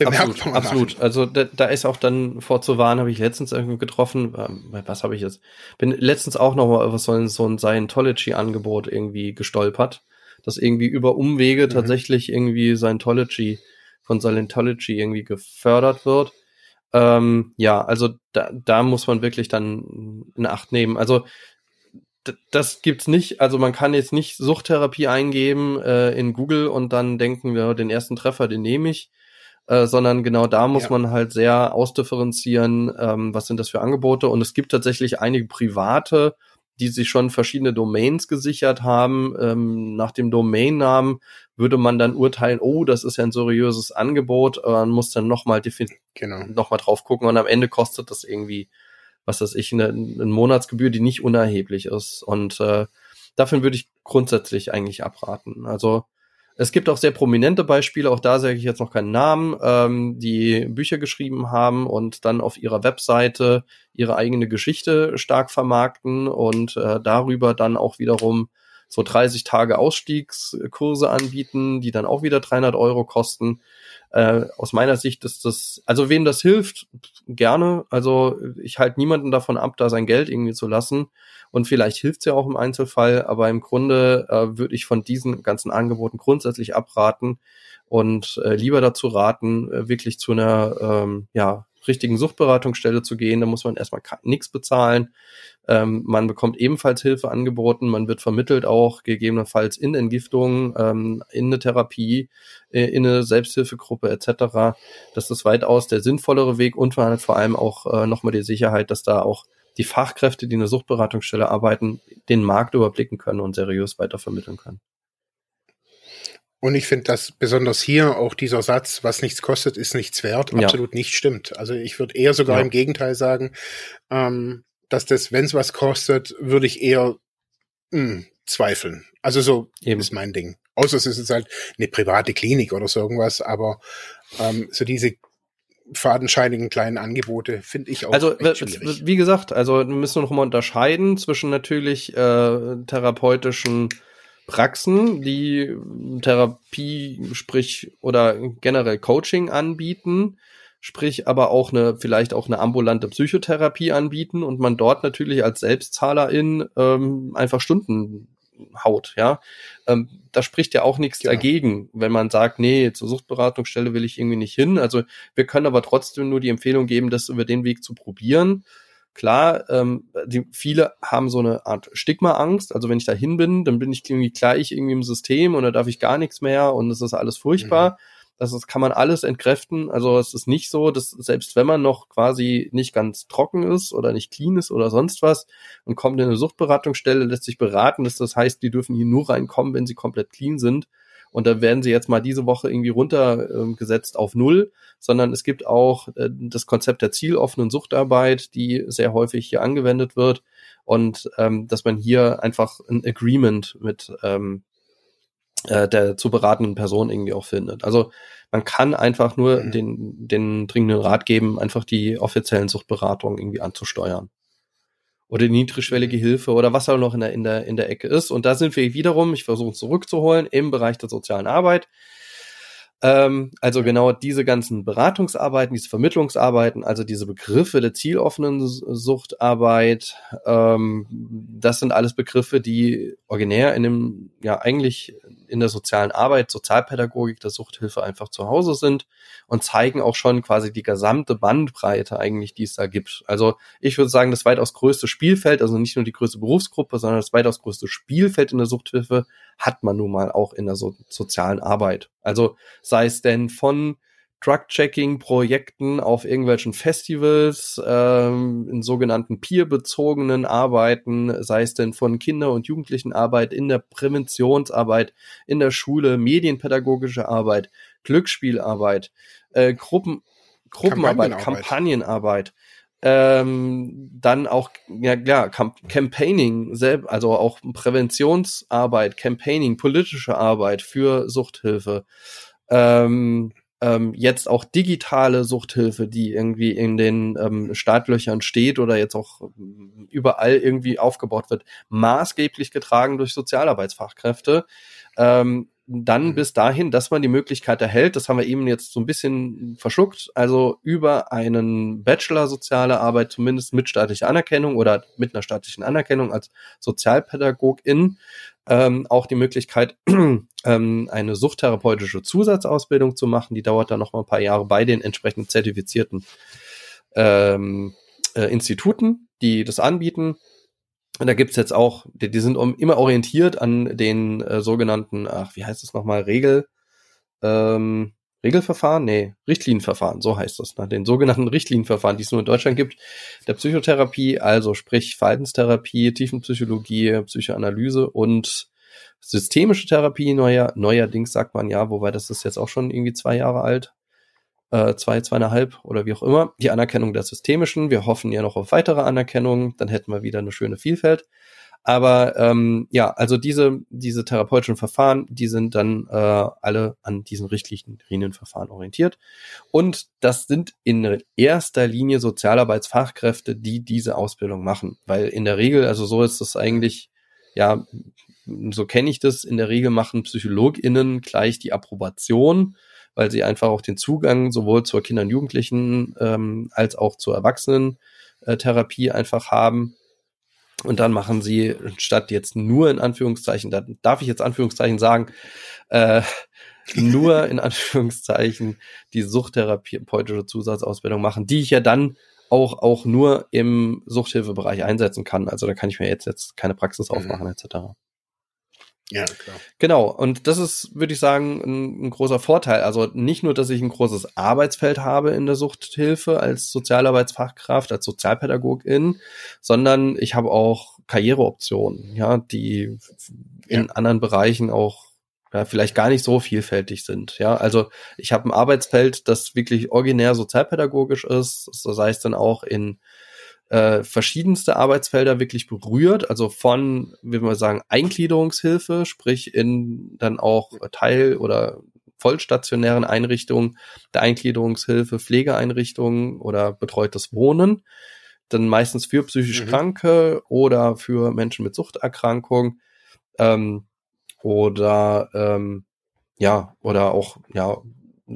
Absolut, absolut. Also da, da ist auch dann vorzuwarnen, habe ich letztens irgendwie getroffen. Ähm, was habe ich jetzt? Bin letztens auch noch mal über so ein, so ein Scientology-Angebot irgendwie gestolpert dass irgendwie über Umwege mhm. tatsächlich irgendwie Scientology von Scientology irgendwie gefördert wird. Ähm, ja, also da, da muss man wirklich dann in Acht nehmen. Also das gibt's nicht. Also man kann jetzt nicht Suchttherapie eingeben äh, in Google und dann denken wir, den ersten Treffer, den nehme ich. Äh, sondern genau da muss ja. man halt sehr ausdifferenzieren, ähm, was sind das für Angebote. Und es gibt tatsächlich einige private die sich schon verschiedene Domains gesichert haben. Ähm, nach dem Domainnamen würde man dann urteilen, oh, das ist ja ein seriöses Angebot. Man muss dann nochmal genau. noch drauf gucken und am Ende kostet das irgendwie, was weiß ich, eine, eine Monatsgebühr, die nicht unerheblich ist. Und äh, davon würde ich grundsätzlich eigentlich abraten. Also es gibt auch sehr prominente Beispiele, auch da sage ich jetzt noch keinen Namen, ähm, die Bücher geschrieben haben und dann auf ihrer Webseite ihre eigene Geschichte stark vermarkten und äh, darüber dann auch wiederum so 30 Tage Ausstiegskurse anbieten, die dann auch wieder 300 Euro kosten. Äh, aus meiner Sicht ist das, also wem das hilft, gerne. Also ich halte niemanden davon ab, da sein Geld irgendwie zu lassen. Und vielleicht hilft es ja auch im Einzelfall, aber im Grunde äh, würde ich von diesen ganzen Angeboten grundsätzlich abraten und äh, lieber dazu raten, äh, wirklich zu einer ähm, ja, richtigen Suchtberatungsstelle zu gehen. Da muss man erstmal nichts bezahlen. Ähm, man bekommt ebenfalls Hilfe angeboten. Man wird vermittelt auch gegebenenfalls in Entgiftung, ähm, in eine Therapie, äh, in eine Selbsthilfegruppe etc. Das ist weitaus der sinnvollere Weg und man hat vor allem auch äh, nochmal die Sicherheit, dass da auch die Fachkräfte, die in der Suchtberatungsstelle arbeiten, den Markt überblicken können und seriös weitervermitteln können. Und ich finde, dass besonders hier auch dieser Satz, was nichts kostet, ist nichts wert, ja. absolut nicht stimmt. Also ich würde eher sogar ja. im Gegenteil sagen, ähm, dass das, wenn es was kostet, würde ich eher mh, hm, zweifeln. Also so Eben. ist mein Ding. Außer es ist jetzt halt eine private Klinik oder so irgendwas, aber ähm, so diese fadenscheinigen kleinen Angebote finde ich auch also wie gesagt also wir müssen noch mal unterscheiden zwischen natürlich äh, therapeutischen Praxen, die Therapie, sprich oder generell Coaching anbieten, sprich aber auch eine vielleicht auch eine ambulante Psychotherapie anbieten und man dort natürlich als Selbstzahlerin ähm, einfach Stunden haut, ja. Ähm, da spricht ja auch nichts genau. dagegen, wenn man sagt, nee, zur Suchtberatungsstelle will ich irgendwie nicht hin. Also wir können aber trotzdem nur die Empfehlung geben, das über den Weg zu probieren Klar, ähm, die, viele haben so eine Art Stigma-Angst. Also wenn ich da hin bin, dann bin ich irgendwie gleich irgendwie im System und da darf ich gar nichts mehr und es ist alles furchtbar. Mhm. Das ist, kann man alles entkräften. Also es ist nicht so, dass selbst wenn man noch quasi nicht ganz trocken ist oder nicht clean ist oder sonst was und kommt in eine Suchtberatungsstelle, lässt sich beraten, dass das heißt, die dürfen hier nur reinkommen, wenn sie komplett clean sind und da werden sie jetzt mal diese Woche irgendwie runtergesetzt auf null, sondern es gibt auch äh, das Konzept der zieloffenen Suchtarbeit, die sehr häufig hier angewendet wird und ähm, dass man hier einfach ein Agreement mit ähm, äh, der zu beratenden Person irgendwie auch findet. Also man kann einfach nur mhm. den, den dringenden Rat geben, einfach die offiziellen Suchtberatungen irgendwie anzusteuern. Oder niedrigschwellige mhm. Hilfe oder was auch noch in der, in der, in der Ecke ist. Und da sind wir wiederum, ich versuche zurückzuholen, im Bereich der sozialen Arbeit. Ähm, also genau diese ganzen Beratungsarbeiten, diese Vermittlungsarbeiten, also diese Begriffe der zieloffenen Suchtarbeit, ähm, das sind alles Begriffe, die originär in dem, ja eigentlich in der sozialen Arbeit, Sozialpädagogik der Suchthilfe einfach zu Hause sind und zeigen auch schon quasi die gesamte Bandbreite eigentlich, die es da gibt. Also ich würde sagen, das weitaus größte Spielfeld, also nicht nur die größte Berufsgruppe, sondern das weitaus größte Spielfeld in der Suchthilfe hat man nun mal auch in der so sozialen Arbeit. Also sei es denn von Drug-Checking-Projekten auf irgendwelchen Festivals, ähm, in sogenannten peer-bezogenen Arbeiten, sei es denn von Kinder- und Jugendlichenarbeit, in der Präventionsarbeit, in der Schule, medienpädagogische Arbeit, Glücksspielarbeit, äh, Gruppen, Gruppenarbeit, Kampagnenarbeit, Kampagnenarbeit ähm, dann auch, ja klar, Camp Campaigning, also auch Präventionsarbeit, Campaigning, politische Arbeit für Suchthilfe. Ähm, ähm, jetzt auch digitale Suchthilfe, die irgendwie in den ähm, Startlöchern steht oder jetzt auch überall irgendwie aufgebaut wird, maßgeblich getragen durch Sozialarbeitsfachkräfte. Ähm, dann mhm. bis dahin, dass man die Möglichkeit erhält, das haben wir eben jetzt so ein bisschen verschluckt, also über einen Bachelor Soziale Arbeit zumindest mit staatlicher Anerkennung oder mit einer staatlichen Anerkennung als Sozialpädagogin ähm, auch die Möglichkeit, ähm, eine suchttherapeutische Zusatzausbildung zu machen. Die dauert dann noch mal ein paar Jahre bei den entsprechend zertifizierten ähm, äh, Instituten, die das anbieten. Und da gibt's jetzt auch, die, die sind um, immer orientiert an den äh, sogenannten, ach, wie heißt es nochmal, Regel, ähm, Regelverfahren? Nee, Richtlinienverfahren, so heißt das, ne? den sogenannten Richtlinienverfahren, die es nur in Deutschland gibt, der Psychotherapie, also sprich Verhaltenstherapie, Tiefenpsychologie, Psychoanalyse und systemische Therapie, neuer, neuerdings sagt man ja, wobei das ist jetzt auch schon irgendwie zwei Jahre alt, äh, zwei, zweieinhalb oder wie auch immer, die Anerkennung der systemischen. Wir hoffen ja noch auf weitere Anerkennung, dann hätten wir wieder eine schöne Vielfalt. Aber ähm, ja, also diese, diese therapeutischen Verfahren, die sind dann äh, alle an diesen Richtlinienverfahren orientiert. Und das sind in erster Linie Sozialarbeitsfachkräfte, die diese Ausbildung machen. Weil in der Regel, also so ist es eigentlich, ja, so kenne ich das, in der Regel machen PsychologInnen gleich die Approbation weil sie einfach auch den Zugang sowohl zur Kinder- und Jugendlichen ähm, als auch zur Erwachsenen-Therapie äh, einfach haben. Und dann machen sie, statt jetzt nur in Anführungszeichen, da darf ich jetzt Anführungszeichen sagen, äh, nur in Anführungszeichen die suchttherapeutische Zusatzausbildung machen, die ich ja dann auch, auch nur im Suchthilfebereich einsetzen kann. Also da kann ich mir jetzt, jetzt keine Praxis mhm. aufmachen, mhm. etc. Ja, klar. Genau. Und das ist, würde ich sagen, ein, ein, großer Vorteil. Also nicht nur, dass ich ein großes Arbeitsfeld habe in der Suchthilfe als Sozialarbeitsfachkraft, als Sozialpädagogin, sondern ich habe auch Karriereoptionen, ja, die in ja. anderen Bereichen auch ja, vielleicht gar nicht so vielfältig sind. Ja, also ich habe ein Arbeitsfeld, das wirklich originär sozialpädagogisch ist, das heißt dann auch in äh, verschiedenste Arbeitsfelder wirklich berührt, also von, wie wir sagen, Eingliederungshilfe, sprich in dann auch Teil- oder vollstationären Einrichtungen der Eingliederungshilfe, Pflegeeinrichtungen oder betreutes Wohnen, dann meistens für psychisch mhm. Kranke oder für Menschen mit Suchterkrankung ähm, oder ähm, ja oder auch ja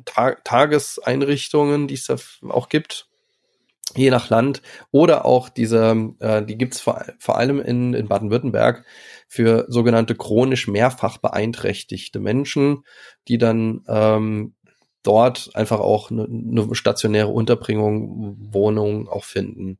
Ta Tageseinrichtungen, die es da auch gibt, je nach Land oder auch diese, äh, die gibt's vor, vor allem in, in Baden-Württemberg für sogenannte chronisch mehrfach beeinträchtigte Menschen, die dann ähm, dort einfach auch eine, eine stationäre Unterbringung, Wohnung auch finden.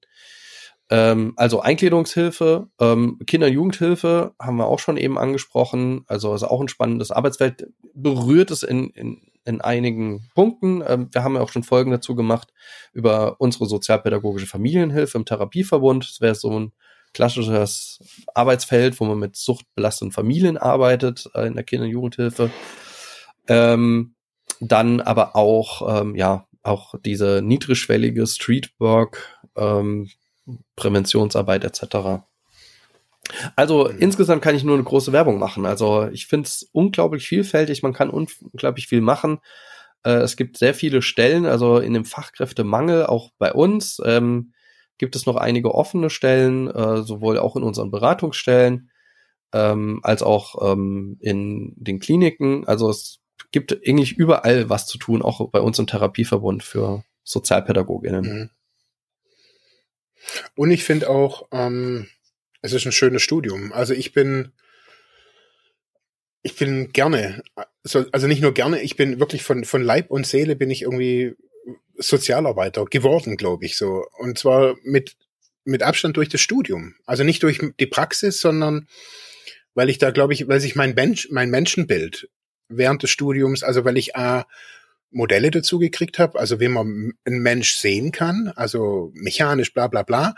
Ähm, also Eingliederungshilfe, ähm, Kinder- und Jugendhilfe haben wir auch schon eben angesprochen, also ist auch ein spannendes Arbeitsfeld, berührt es in, in in einigen Punkten. Ähm, wir haben ja auch schon Folgen dazu gemacht über unsere sozialpädagogische Familienhilfe im Therapieverbund. Das wäre so ein klassisches Arbeitsfeld, wo man mit suchtbelasteten Familien arbeitet äh, in der Kinder- und Jugendhilfe. Ähm, dann aber auch, ähm, ja, auch diese niedrigschwellige Streetwork, ähm, Präventionsarbeit etc. Also mhm. insgesamt kann ich nur eine große Werbung machen. Also ich finde es unglaublich vielfältig, man kann unglaublich viel machen. Äh, es gibt sehr viele Stellen, also in dem Fachkräftemangel, auch bei uns, ähm, gibt es noch einige offene Stellen, äh, sowohl auch in unseren Beratungsstellen ähm, als auch ähm, in den Kliniken. Also es gibt eigentlich überall was zu tun, auch bei uns im Therapieverbund für SozialpädagogInnen. Mhm. Und ich finde auch, ähm, es ist ein schönes Studium. Also ich bin, ich bin gerne, also nicht nur gerne, ich bin wirklich von, von Leib und Seele bin ich irgendwie Sozialarbeiter geworden, glaube ich, so. Und zwar mit, mit Abstand durch das Studium. Also nicht durch die Praxis, sondern weil ich da, glaube ich, weil sich mein Mensch, mein Menschenbild während des Studiums, also weil ich A, Modelle dazu gekriegt habe, also wie man einen Mensch sehen kann, also mechanisch, bla bla bla.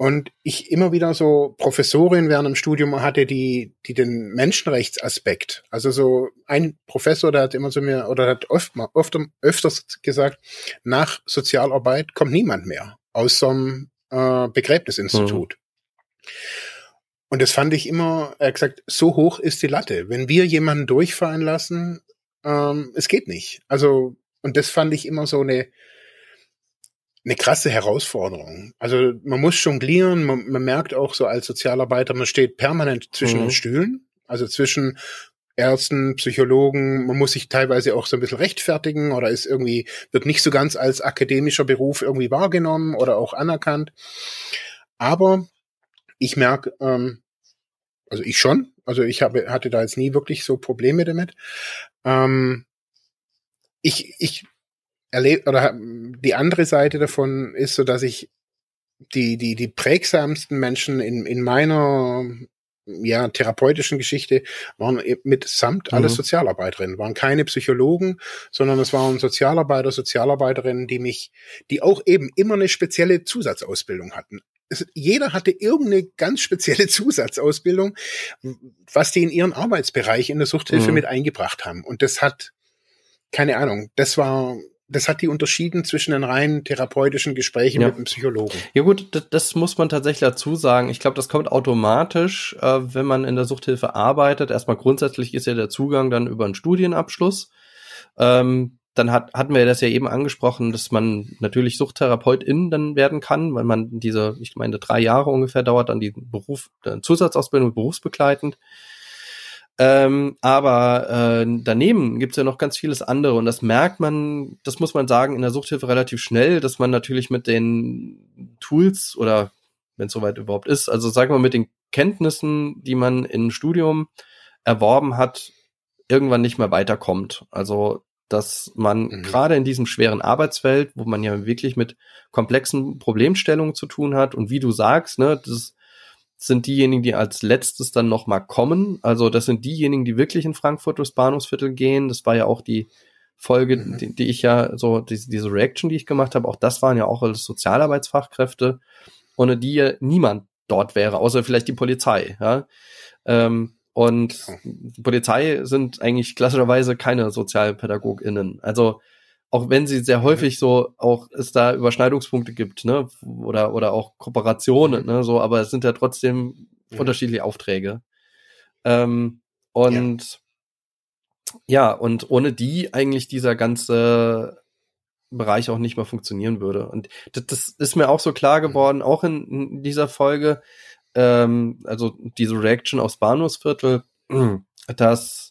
Und ich immer wieder so Professorin während dem Studium hatte, die, die den Menschenrechtsaspekt, also so ein Professor, der hat immer zu mir, oder hat oft mal, oft, öfters gesagt, nach Sozialarbeit kommt niemand mehr aus so einem äh, Begräbnisinstitut. Mhm. Und das fand ich immer, er hat gesagt, so hoch ist die Latte. Wenn wir jemanden durchfallen lassen, ähm, es geht nicht. Also, und das fand ich immer so eine, eine krasse Herausforderung. Also man muss jonglieren, man, man merkt auch so als Sozialarbeiter, man steht permanent zwischen mhm. den Stühlen, also zwischen Ärzten, Psychologen, man muss sich teilweise auch so ein bisschen rechtfertigen oder ist irgendwie, wird nicht so ganz als akademischer Beruf irgendwie wahrgenommen oder auch anerkannt. Aber ich merke, ähm, also ich schon, also ich habe, hatte da jetzt nie wirklich so Probleme damit. Ähm, ich, ich erlebe, oder die andere Seite davon ist so, dass ich die, die, die prägsamsten Menschen in, in meiner ja, therapeutischen Geschichte waren mitsamt alle mhm. Sozialarbeiterinnen, waren keine Psychologen, sondern es waren Sozialarbeiter, Sozialarbeiterinnen, die mich, die auch eben immer eine spezielle Zusatzausbildung hatten. Es, jeder hatte irgendeine ganz spezielle Zusatzausbildung, was die in ihren Arbeitsbereich in der Suchthilfe mhm. mit eingebracht haben. Und das hat, keine Ahnung, das war das hat die unterschieden zwischen den reinen therapeutischen Gesprächen ja. mit dem Psychologen. Ja gut, das, das muss man tatsächlich dazu sagen. Ich glaube, das kommt automatisch, äh, wenn man in der Suchthilfe arbeitet. Erstmal grundsätzlich ist ja der Zugang dann über einen Studienabschluss. Ähm, dann hat, hatten wir das ja eben angesprochen, dass man natürlich Suchttherapeutin dann werden kann, weil man diese, ich meine, drei Jahre ungefähr dauert dann die Beruf, äh, Zusatzausbildung berufsbegleitend. Ähm, aber äh, daneben gibt's ja noch ganz vieles andere und das merkt man, das muss man sagen, in der Suchthilfe relativ schnell, dass man natürlich mit den Tools oder wenn es soweit überhaupt ist, also sagen wir mit den Kenntnissen, die man im Studium erworben hat, irgendwann nicht mehr weiterkommt. Also dass man mhm. gerade in diesem schweren Arbeitsfeld, wo man ja wirklich mit komplexen Problemstellungen zu tun hat und wie du sagst, ne, das sind diejenigen, die als letztes dann nochmal kommen. Also das sind diejenigen, die wirklich in Frankfurt durchs Bahnhofsviertel gehen. Das war ja auch die Folge, mhm. die, die, ich ja so, diese, diese Reaction, die ich gemacht habe, auch das waren ja auch alles Sozialarbeitsfachkräfte, ohne die ja niemand dort wäre, außer vielleicht die Polizei. Ja? Ähm, und die Polizei sind eigentlich klassischerweise keine SozialpädagogInnen. Also auch wenn sie sehr häufig so auch es da Überschneidungspunkte gibt, ne, oder oder auch Kooperationen, ne, so, aber es sind ja trotzdem ja. unterschiedliche Aufträge. Ähm, und ja. ja, und ohne die eigentlich dieser ganze Bereich auch nicht mehr funktionieren würde. Und das, das ist mir auch so klar geworden, auch in, in dieser Folge, ähm, also diese Reaction aufs Bahnhofsviertel, dass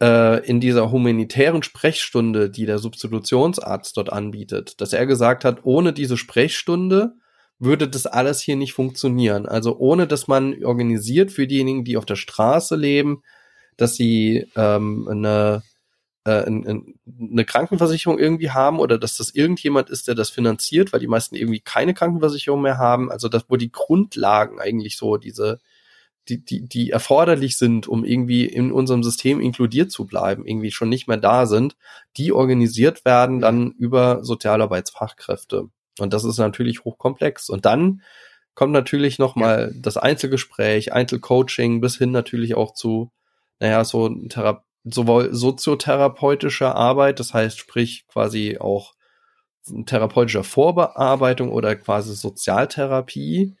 äh, in dieser humanitären Sprechstunde, die der Substitutionsarzt dort anbietet, dass er gesagt hat, ohne diese Sprechstunde würde das alles hier nicht funktionieren. Also ohne, dass man organisiert für diejenigen, die auf der Straße leben, dass sie ähm, eine, äh, eine Krankenversicherung irgendwie haben oder dass das irgendjemand ist, der das finanziert, weil die meisten irgendwie keine Krankenversicherung mehr haben. Also das, wo die Grundlagen eigentlich so diese die, die, die erforderlich sind, um irgendwie in unserem System inkludiert zu bleiben, irgendwie schon nicht mehr da sind, die organisiert werden dann über Sozialarbeitsfachkräfte. Und das ist natürlich hochkomplex. Und dann kommt natürlich nochmal ja. das Einzelgespräch, Einzelcoaching bis hin natürlich auch zu, naja, so Thera sowohl soziotherapeutische Arbeit, das heißt sprich quasi auch therapeutischer Vorbearbeitung oder quasi Sozialtherapie,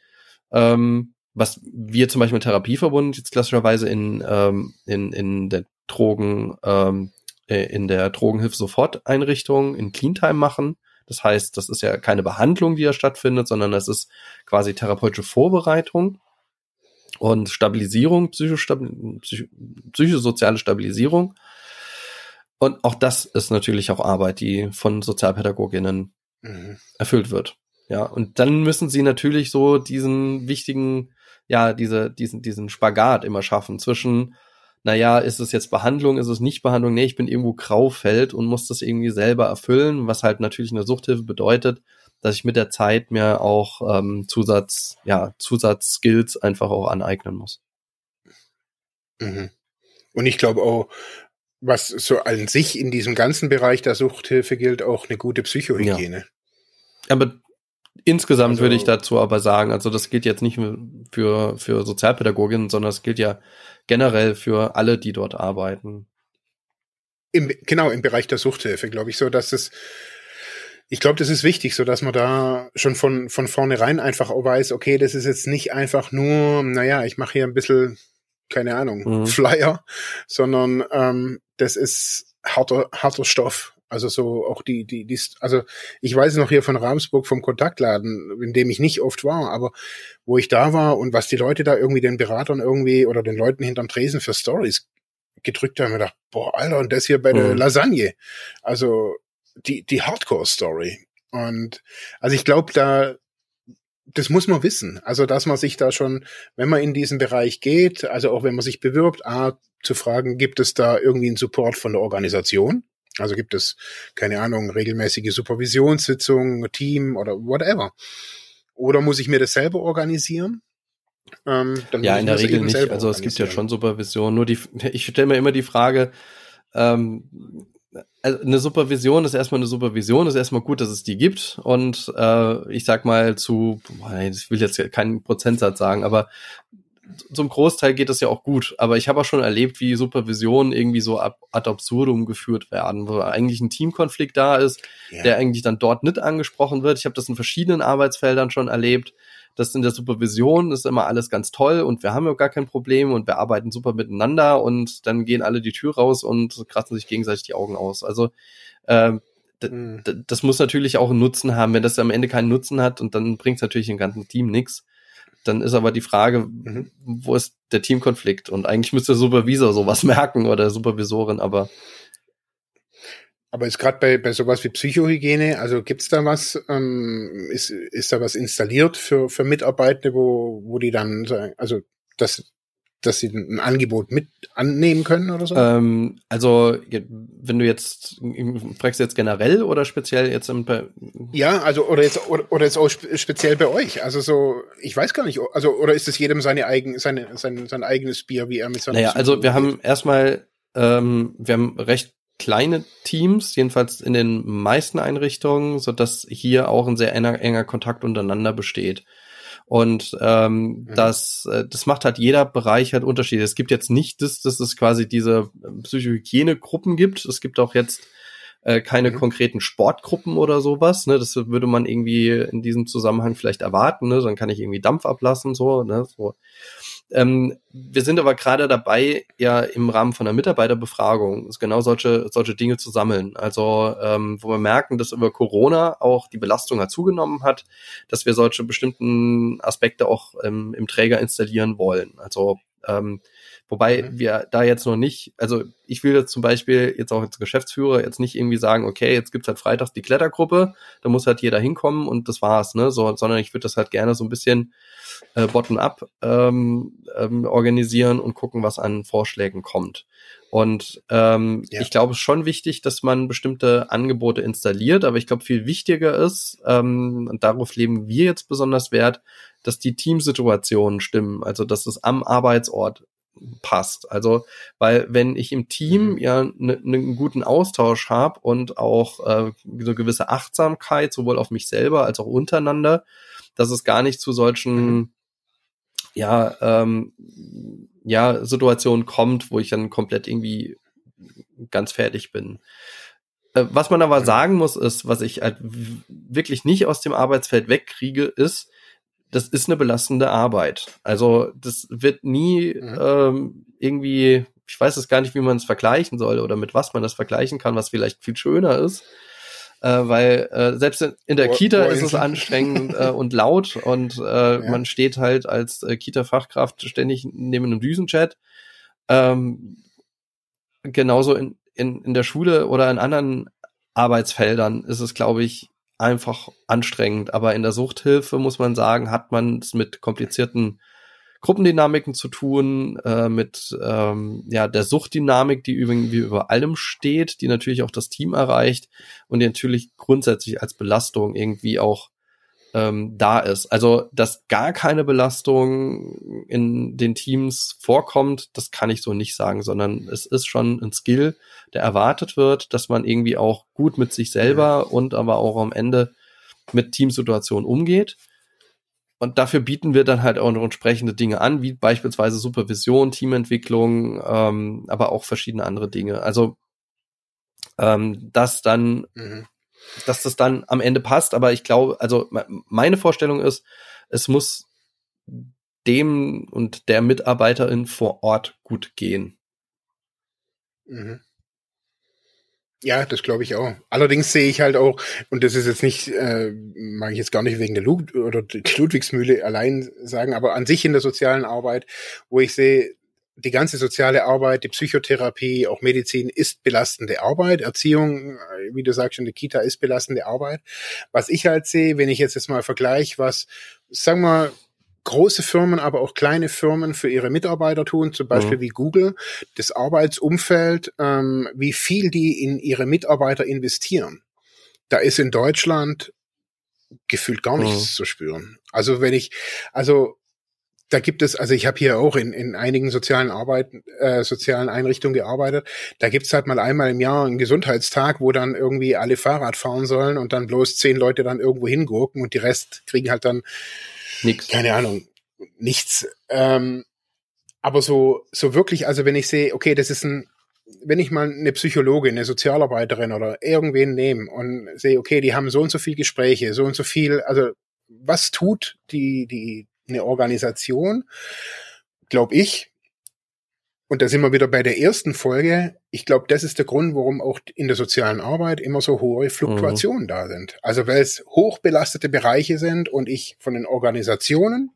ähm, was wir zum Beispiel mit Therapieverbund jetzt klassischerweise in, ähm, in, in der Drogen, ähm, äh, in der Drogenhilfe-Soforteinrichtung in Cleantime machen. Das heißt, das ist ja keine Behandlung, die da stattfindet, sondern das ist quasi therapeutische Vorbereitung und Stabilisierung, psychostabil psych psychosoziale Stabilisierung. Und auch das ist natürlich auch Arbeit, die von Sozialpädagoginnen mhm. erfüllt wird. Ja, und dann müssen sie natürlich so diesen wichtigen, ja, diese, diesen, diesen Spagat immer schaffen zwischen, naja, ist es jetzt Behandlung, ist es nicht Behandlung? Nee, ich bin irgendwo Graufeld und muss das irgendwie selber erfüllen, was halt natürlich eine Suchthilfe bedeutet, dass ich mit der Zeit mir auch ähm, Zusatz, ja, Zusatzskills einfach auch aneignen muss. Mhm. Und ich glaube auch, was so an sich in diesem ganzen Bereich der Suchthilfe gilt, auch eine gute Psychohygiene. Ja. Aber insgesamt also, würde ich dazu aber sagen, also das gilt jetzt nicht für, für Sozialpädagoginnen, sondern es gilt ja generell für alle, die dort arbeiten. Im, genau, im Bereich der Suchthilfe, glaube ich, so, dass es, ich glaube, das ist wichtig, so dass man da schon von, von vornherein einfach auch weiß, okay, das ist jetzt nicht einfach nur, naja, ich mache hier ein bisschen keine Ahnung, mhm. Flyer, sondern ähm, das ist harter, harter Stoff. Also so auch die, die, die, also ich weiß noch hier von Ramsburg vom Kontaktladen, in dem ich nicht oft war, aber wo ich da war und was die Leute da irgendwie den Beratern irgendwie oder den Leuten hinterm Tresen für Stories gedrückt haben, mir gedacht, boah, Alter, und das hier bei mhm. der Lasagne. Also die, die Hardcore-Story. Und also ich glaube, da das muss man wissen. Also, dass man sich da schon, wenn man in diesen Bereich geht, also auch wenn man sich bewirbt, A, zu fragen, gibt es da irgendwie einen Support von der Organisation? Also gibt es, keine Ahnung, regelmäßige Supervisionssitzungen, Team oder whatever. Oder muss ich mir das selber organisieren? Ähm, ja, in der Regel nicht. Also es gibt ja schon Supervision. Nur die, ich stelle mir immer die Frage, ähm, also eine Supervision ist erstmal eine Supervision, ist erstmal gut, dass es die gibt. Und äh, ich sag mal zu, ich will jetzt keinen Prozentsatz sagen, aber zum Großteil geht das ja auch gut. Aber ich habe auch schon erlebt, wie Supervisionen irgendwie so ad absurdum geführt werden, wo eigentlich ein Teamkonflikt da ist, ja. der eigentlich dann dort nicht angesprochen wird. Ich habe das in verschiedenen Arbeitsfeldern schon erlebt das in der Supervision ist immer alles ganz toll und wir haben ja gar kein Problem und wir arbeiten super miteinander und dann gehen alle die Tür raus und kratzen sich gegenseitig die Augen aus. Also ähm, mhm. das muss natürlich auch einen Nutzen haben. Wenn das am Ende keinen Nutzen hat und dann bringt es natürlich dem ganzen Team nichts, dann ist aber die Frage, mhm. wo ist der Teamkonflikt? Und eigentlich müsste der Supervisor sowas merken oder Supervisorin, aber aber ist gerade bei, bei sowas wie Psychohygiene, also gibt's da was, ähm, ist, ist da was installiert für, für Mitarbeitende, wo, wo die dann, sagen, also das, dass sie ein Angebot mit annehmen können oder so? Ähm, also wenn du jetzt fragst du jetzt generell oder speziell jetzt im Ja, also oder jetzt oder, oder jetzt auch speziell bei euch. Also so, ich weiß gar nicht, also oder ist es jedem seine eigen seine sein, sein eigenes Bier, wie er mit seinem Naja, also wir haben erstmal ähm, wir haben recht kleine Teams, jedenfalls in den meisten Einrichtungen, so dass hier auch ein sehr enger, enger Kontakt untereinander besteht. Und ähm, mhm. das, äh, das macht halt jeder Bereich halt Unterschiede. Es gibt jetzt nicht das, dass es quasi diese Psychohygiene-Gruppen gibt. Es gibt auch jetzt äh, keine mhm. konkreten Sportgruppen oder sowas. Ne? Das würde man irgendwie in diesem Zusammenhang vielleicht erwarten. Ne? Dann kann ich irgendwie Dampf ablassen, so. Ne? so. Ähm, wir sind aber gerade dabei, ja im Rahmen von einer Mitarbeiterbefragung genau solche, solche Dinge zu sammeln. Also ähm, wo wir merken, dass über Corona auch die Belastung halt zugenommen hat, dass wir solche bestimmten Aspekte auch ähm, im Träger installieren wollen. Also ähm, Wobei mhm. wir da jetzt noch nicht, also ich will jetzt zum Beispiel jetzt auch als Geschäftsführer jetzt nicht irgendwie sagen, okay, jetzt gibt's halt freitags die Klettergruppe, da muss halt jeder hinkommen und das war's, ne? So, sondern ich würde das halt gerne so ein bisschen äh, bottom-up ähm, ähm, organisieren und gucken, was an Vorschlägen kommt. Und ähm, ja. ich glaube, es ist schon wichtig, dass man bestimmte Angebote installiert, aber ich glaube, viel wichtiger ist, ähm, und darauf leben wir jetzt besonders Wert, dass die Teamsituationen stimmen, also dass es am Arbeitsort passt. Also, weil wenn ich im Team mhm. ja einen ne, guten Austausch habe und auch äh, so gewisse Achtsamkeit, sowohl auf mich selber als auch untereinander, dass es gar nicht zu solchen mhm. ja, ähm, ja, Situationen kommt, wo ich dann komplett irgendwie ganz fertig bin. Äh, was man aber sagen muss, ist, was ich halt wirklich nicht aus dem Arbeitsfeld wegkriege, ist, das ist eine belastende Arbeit. Also das wird nie mhm. ähm, irgendwie, ich weiß es gar nicht, wie man es vergleichen soll oder mit was man das vergleichen kann, was vielleicht viel schöner ist. Äh, weil äh, selbst in, in der Kita ist es anstrengend äh, und laut und äh, ja. man steht halt als äh, Kita-Fachkraft ständig neben einem Düsenchat. Ähm, genauso in, in, in der Schule oder in anderen Arbeitsfeldern ist es, glaube ich, einfach anstrengend. Aber in der Suchthilfe muss man sagen, hat man es mit komplizierten Gruppendynamiken zu tun, äh, mit ähm, ja der Suchtdynamik, die irgendwie über allem steht, die natürlich auch das Team erreicht und die natürlich grundsätzlich als Belastung irgendwie auch ähm, da ist. Also, dass gar keine Belastung in den Teams vorkommt, das kann ich so nicht sagen, sondern es ist schon ein Skill, der erwartet wird, dass man irgendwie auch gut mit sich selber und aber auch am Ende mit Teamsituationen umgeht. Und dafür bieten wir dann halt auch noch entsprechende Dinge an, wie beispielsweise Supervision, Teamentwicklung, ähm, aber auch verschiedene andere Dinge. Also ähm, das dann mhm dass das dann am Ende passt. Aber ich glaube, also meine Vorstellung ist, es muss dem und der Mitarbeiterin vor Ort gut gehen. Mhm. Ja, das glaube ich auch. Allerdings sehe ich halt auch, und das ist jetzt nicht, äh, mag ich jetzt gar nicht wegen der Lud oder Ludwigsmühle allein sagen, aber an sich in der sozialen Arbeit, wo ich sehe, die ganze soziale Arbeit, die Psychotherapie, auch Medizin ist belastende Arbeit. Erziehung, äh, wie du sagst, in der Kita ist belastende Arbeit. Was ich halt sehe, wenn ich jetzt, jetzt mal vergleiche, was, sagen wir, große Firmen, aber auch kleine Firmen für ihre Mitarbeiter tun, zum Beispiel mhm. wie Google, das Arbeitsumfeld, ähm, wie viel die in ihre Mitarbeiter investieren. Da ist in Deutschland gefühlt gar nichts mhm. zu spüren. Also wenn ich, also da gibt es, also ich habe hier auch in, in einigen sozialen Arbeiten, äh, sozialen Einrichtungen gearbeitet. Da gibt's halt mal einmal im Jahr einen Gesundheitstag, wo dann irgendwie alle Fahrrad fahren sollen und dann bloß zehn Leute dann irgendwo hingurken und die Rest kriegen halt dann nichts. Keine Ahnung, nichts. Ähm, aber so, so wirklich, also wenn ich sehe, okay, das ist ein, wenn ich mal eine Psychologin, eine Sozialarbeiterin oder irgendwen nehme und sehe, okay, die haben so und so viel Gespräche, so und so viel, also was tut die, die, eine Organisation, glaube ich, und da sind wir wieder bei der ersten Folge. Ich glaube, das ist der Grund, warum auch in der sozialen Arbeit immer so hohe Fluktuationen mhm. da sind. Also weil es hochbelastete Bereiche sind und ich von den Organisationen,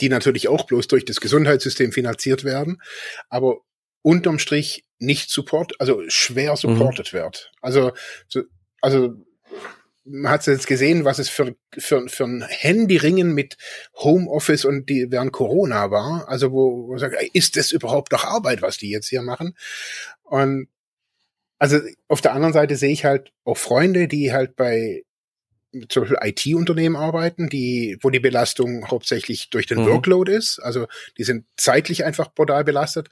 die natürlich auch bloß durch das Gesundheitssystem finanziert werden, aber unterm Strich nicht support, also schwer supported mhm. wird. Also, so, also man hat jetzt gesehen, was es für, für, für ein Handyringen mit Homeoffice und die während Corona war. Also wo, wo man sagt, ist das überhaupt noch Arbeit, was die jetzt hier machen? Und also auf der anderen Seite sehe ich halt auch Freunde, die halt bei zum Beispiel IT-Unternehmen arbeiten, die, wo die Belastung hauptsächlich durch den mhm. Workload ist. Also die sind zeitlich einfach brutal belastet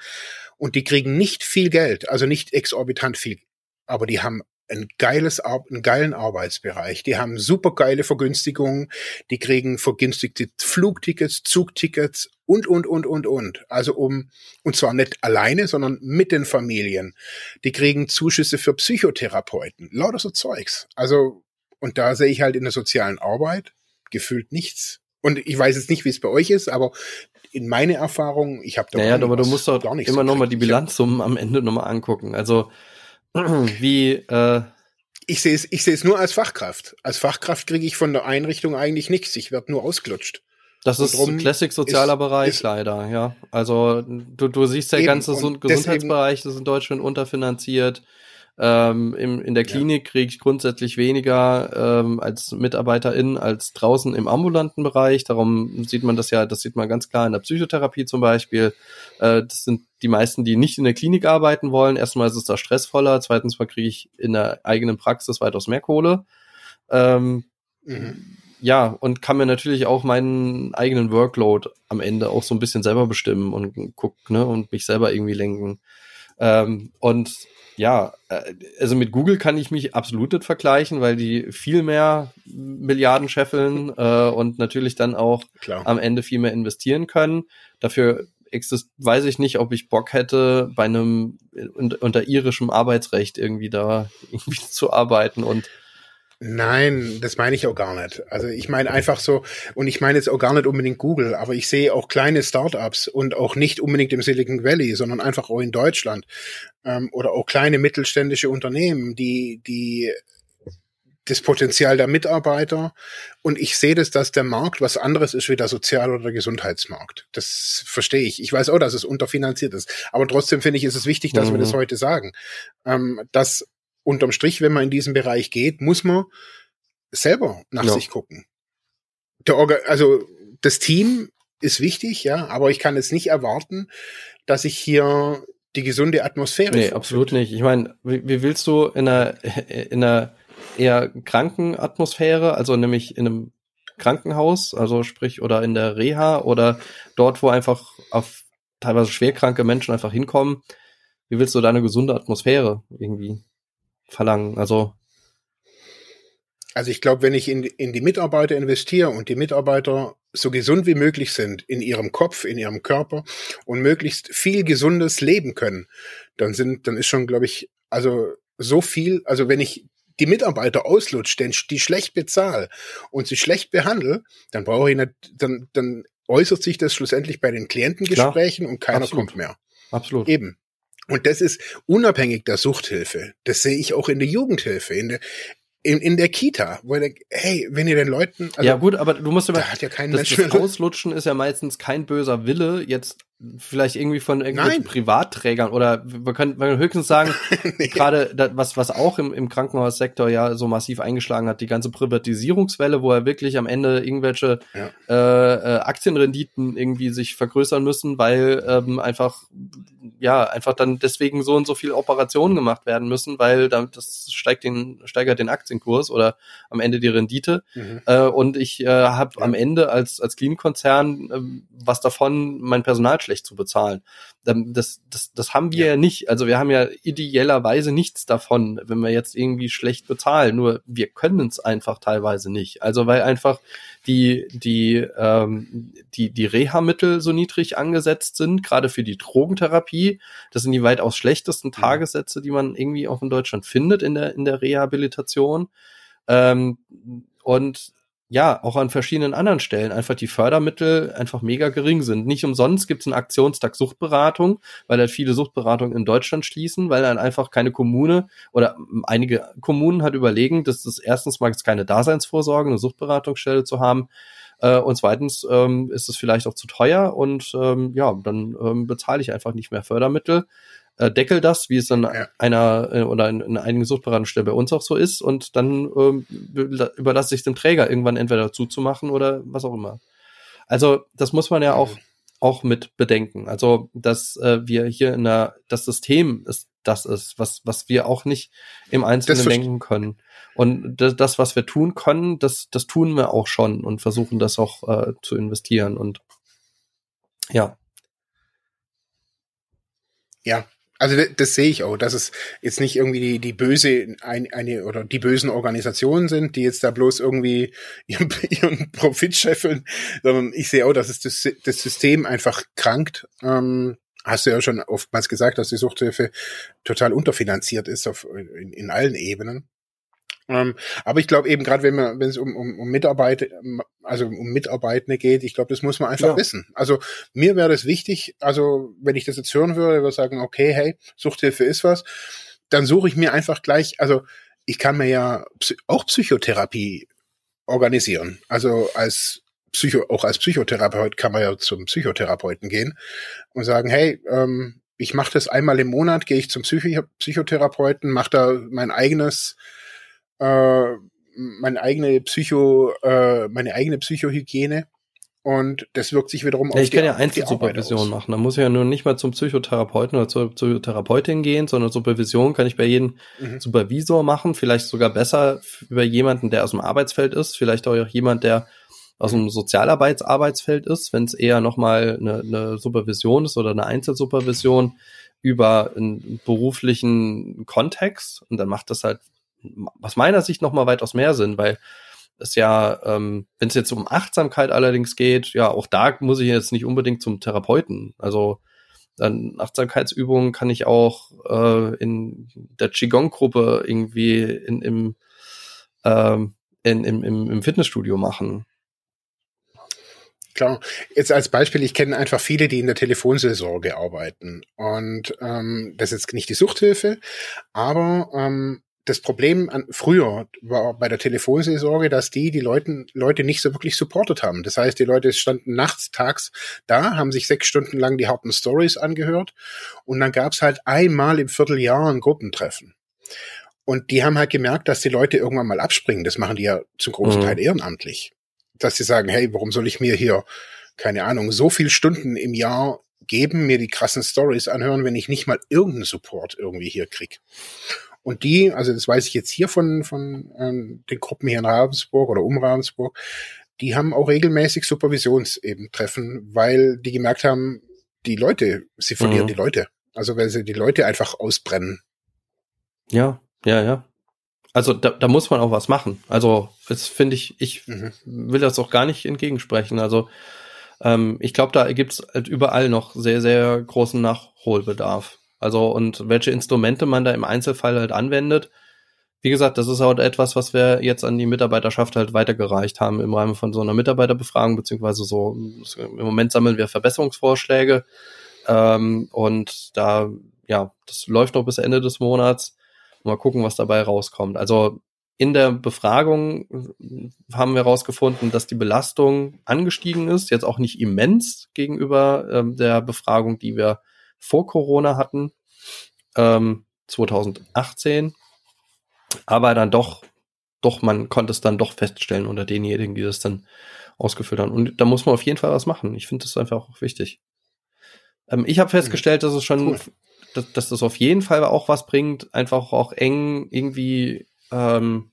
und die kriegen nicht viel Geld, also nicht exorbitant viel, aber die haben ein geiles, einen geilen Arbeitsbereich. Die haben super geile Vergünstigungen. Die kriegen vergünstigte Flugtickets, Zugtickets und, und, und, und, und. Also um, und zwar nicht alleine, sondern mit den Familien. Die kriegen Zuschüsse für Psychotherapeuten. Lauter so Zeugs. Also, und da sehe ich halt in der sozialen Arbeit gefühlt nichts. Und ich weiß jetzt nicht, wie es bei euch ist, aber in meine Erfahrung, ich habe da naja, aber du musst doch immer so nochmal die Bilanzsummen am Ende nochmal angucken. Also wie äh ich sehe es ich sehe es nur als Fachkraft. Als Fachkraft kriege ich von der Einrichtung eigentlich nichts. Ich werde nur ausgelutscht. Das ist Classic sozialer ist, Bereich ist, leider, ja. Also du, du siehst der ganze Gesundheitsbereich ist in Deutschland unterfinanziert. Ähm, im, in der Klinik ja. kriege ich grundsätzlich weniger ähm, als Mitarbeiterin als draußen im ambulanten Bereich. Darum sieht man das ja, das sieht man ganz klar in der Psychotherapie zum Beispiel. Äh, das sind die meisten, die nicht in der Klinik arbeiten wollen. Erstmal ist es da stressvoller, zweitens mal kriege ich in der eigenen Praxis weitaus mehr Kohle. Ähm, mhm. Ja, und kann mir natürlich auch meinen eigenen Workload am Ende auch so ein bisschen selber bestimmen und guck, ne, und mich selber irgendwie lenken. Ähm, und ja, äh, also mit Google kann ich mich absolut nicht vergleichen, weil die viel mehr Milliarden scheffeln äh, und natürlich dann auch Klar. am Ende viel mehr investieren können. Dafür weiß ich nicht, ob ich Bock hätte, bei einem unter irischem Arbeitsrecht irgendwie da irgendwie zu arbeiten und Nein, das meine ich auch gar nicht. Also ich meine einfach so, und ich meine jetzt auch gar nicht unbedingt Google, aber ich sehe auch kleine Startups und auch nicht unbedingt im Silicon Valley, sondern einfach auch in Deutschland ähm, oder auch kleine mittelständische Unternehmen, die, die das Potenzial der Mitarbeiter und ich sehe das, dass der Markt was anderes ist wie der Sozial- oder der Gesundheitsmarkt. Das verstehe ich. Ich weiß auch, dass es unterfinanziert ist, aber trotzdem finde ich, ist es wichtig, dass mhm. wir das mhm. heute sagen, ähm, dass unterm Strich, wenn man in diesen Bereich geht, muss man selber nach ja. sich gucken. Der Orga also das Team ist wichtig, ja, aber ich kann jetzt nicht erwarten, dass ich hier die gesunde Atmosphäre. Nee, absolut nicht. Ich meine, wie, wie willst du in einer, in einer eher kranken Atmosphäre, also nämlich in einem Krankenhaus, also sprich oder in der Reha oder dort, wo einfach auf teilweise schwerkranke Menschen einfach hinkommen, wie willst du da eine gesunde Atmosphäre irgendwie verlangen? Also also ich glaube, wenn ich in, in die Mitarbeiter investiere und die Mitarbeiter so gesund wie möglich sind in ihrem Kopf, in ihrem Körper und möglichst viel gesundes leben können, dann sind, dann ist schon, glaube ich, also so viel, also wenn ich die Mitarbeiter auslutscht, denn die schlecht bezahle und sie schlecht behandle, dann brauche ich nicht, dann, dann äußert sich das schlussendlich bei den Klientengesprächen Klar, und keiner absolut. kommt mehr. Absolut. Eben. Und das ist unabhängig der Suchthilfe. Das sehe ich auch in der Jugendhilfe. In der, in, in der Kita, wo er denkt, hey, wenn ihr den Leuten. Also, ja, gut, aber du musst immer. Da hat ja kein das, Mensch das Auslutschen ist ja meistens kein böser Wille, jetzt vielleicht irgendwie von irgendwelchen Nein. Privatträgern oder wir können, wir können höchstens sagen, nee. gerade was, was auch im, im Krankenhaussektor ja so massiv eingeschlagen hat, die ganze Privatisierungswelle, wo er wirklich am Ende irgendwelche ja. äh, äh, Aktienrenditen irgendwie sich vergrößern müssen, weil ähm, einfach ja einfach dann deswegen so und so viel Operationen gemacht werden müssen, weil damit das steigt den steigert den Aktienkurs oder am Ende die Rendite mhm. äh, und ich äh, habe ja. am Ende als als Clean-Konzern äh, was davon mein Personal schlecht zu bezahlen. Das, das, das haben wir ja. ja nicht. Also wir haben ja ideellerweise nichts davon, wenn wir jetzt irgendwie schlecht bezahlen. Nur wir können es einfach teilweise nicht. Also weil einfach die, die, ähm, die, die Reha-Mittel so niedrig angesetzt sind, gerade für die Drogentherapie. Das sind die weitaus schlechtesten mhm. Tagessätze, die man irgendwie auch in Deutschland findet in der, in der Rehabilitation. Ähm, und ja, auch an verschiedenen anderen Stellen einfach die Fördermittel einfach mega gering sind. Nicht umsonst gibt es einen Aktionstag Suchtberatung, weil halt viele Suchtberatungen in Deutschland schließen, weil dann einfach keine Kommune oder einige Kommunen hat überlegen, dass das erstens mal keine Daseinsvorsorge, eine Suchtberatungsstelle zu haben. Äh, und zweitens ähm, ist es vielleicht auch zu teuer und ähm, ja, dann ähm, bezahle ich einfach nicht mehr Fördermittel äh, deckel das, wie es in ja. einer äh, oder in, in einigen Suchtberatungsstellen bei uns auch so ist, und dann ähm, überlasse ich dem Träger irgendwann entweder zuzumachen oder was auch immer. Also das muss man ja auch auch mit bedenken. Also dass äh, wir hier in der das System ist das ist, was was wir auch nicht im Einzelnen denken können. Und das, was wir tun können, das das tun wir auch schon und versuchen das auch äh, zu investieren und ja. Ja, also das, sehe ich auch, dass es jetzt nicht irgendwie die, die böse ein, eine oder die bösen Organisationen sind, die jetzt da bloß irgendwie ihren, ihren Profit scheffeln, sondern ich sehe auch, dass es das, das System einfach krankt. Ähm, hast du ja schon oftmals gesagt, dass die Suchthilfe total unterfinanziert ist auf, in, in allen Ebenen. Ähm, aber ich glaube eben gerade, wenn man, wenn es um, um, um Mitarbeit, also um Mitarbeitende geht, ich glaube, das muss man einfach ja. wissen. Also mir wäre das wichtig, also wenn ich das jetzt hören würde, würde sagen, okay, hey, Suchthilfe ist was, dann suche ich mir einfach gleich, also ich kann mir ja auch Psychotherapie organisieren. Also als Psycho, auch als Psychotherapeut kann man ja zum Psychotherapeuten gehen und sagen, hey, ähm, ich mache das einmal im Monat, gehe ich zum Psycho Psychotherapeuten, mache da mein eigenes äh, meine eigene Psycho, äh, meine eigene Psychohygiene. Und das wirkt sich wiederum ja, auf ich die Ich kann ja Einzelsupervision machen. Da muss ich ja nur nicht mal zum Psychotherapeuten oder zur Psychotherapeutin gehen, sondern Supervision kann ich bei jedem mhm. Supervisor machen. Vielleicht sogar besser über jemanden, der aus dem Arbeitsfeld ist. Vielleicht auch jemand, der aus dem Sozialarbeitsarbeitsfeld ist, wenn es eher nochmal eine, eine Supervision ist oder eine Einzelsupervision über einen beruflichen Kontext. Und dann macht das halt aus meiner Sicht noch mal weitaus mehr Sinn, weil ist ja, ähm, wenn es jetzt um Achtsamkeit allerdings geht, ja, auch da muss ich jetzt nicht unbedingt zum Therapeuten. Also dann Achtsamkeitsübungen kann ich auch äh, in der Qigong-Gruppe irgendwie in, im, ähm, in, im, im, im Fitnessstudio machen. Klar. Jetzt als Beispiel, ich kenne einfach viele, die in der Telefonseelsorge arbeiten. Und ähm, das ist jetzt nicht die Suchthilfe, aber ähm, das Problem an, früher war bei der Telefonseelsorge, dass die die Leute, Leute nicht so wirklich supportet haben. Das heißt, die Leute standen nachts, tags da, haben sich sechs Stunden lang die harten Stories angehört und dann gab's halt einmal im Vierteljahr ein Gruppentreffen. Und die haben halt gemerkt, dass die Leute irgendwann mal abspringen. Das machen die ja zum großen mhm. Teil ehrenamtlich. Dass sie sagen, hey, warum soll ich mir hier, keine Ahnung, so viel Stunden im Jahr geben, mir die krassen Stories anhören, wenn ich nicht mal irgendeinen Support irgendwie hier krieg. Und die, also das weiß ich jetzt hier von, von ähm, den Gruppen hier in Ravensburg oder um Ravensburg, die haben auch regelmäßig Supervisions eben Treffen, weil die gemerkt haben, die Leute, sie verlieren mhm. die Leute. Also weil sie die Leute einfach ausbrennen. Ja, ja, ja. Also da, da muss man auch was machen. Also das finde ich, ich mhm. will das auch gar nicht entgegensprechen. Also ähm, ich glaube, da gibt's halt überall noch sehr, sehr großen Nachholbedarf. Also und welche Instrumente man da im Einzelfall halt anwendet. Wie gesagt, das ist halt etwas, was wir jetzt an die Mitarbeiterschaft halt weitergereicht haben im Rahmen von so einer Mitarbeiterbefragung, beziehungsweise so, im Moment sammeln wir Verbesserungsvorschläge. Ähm, und da, ja, das läuft noch bis Ende des Monats. Mal gucken, was dabei rauskommt. Also in der Befragung haben wir herausgefunden, dass die Belastung angestiegen ist, jetzt auch nicht immens gegenüber ähm, der Befragung, die wir vor Corona hatten, ähm, 2018. Aber dann doch, doch, man konnte es dann doch feststellen unter denjenigen, die das dann ausgefüllt haben. Und da muss man auf jeden Fall was machen. Ich finde das einfach auch wichtig. Ähm, ich habe festgestellt, dass es schon, cool. dass, dass, das auf jeden Fall auch was bringt, einfach auch eng irgendwie ähm,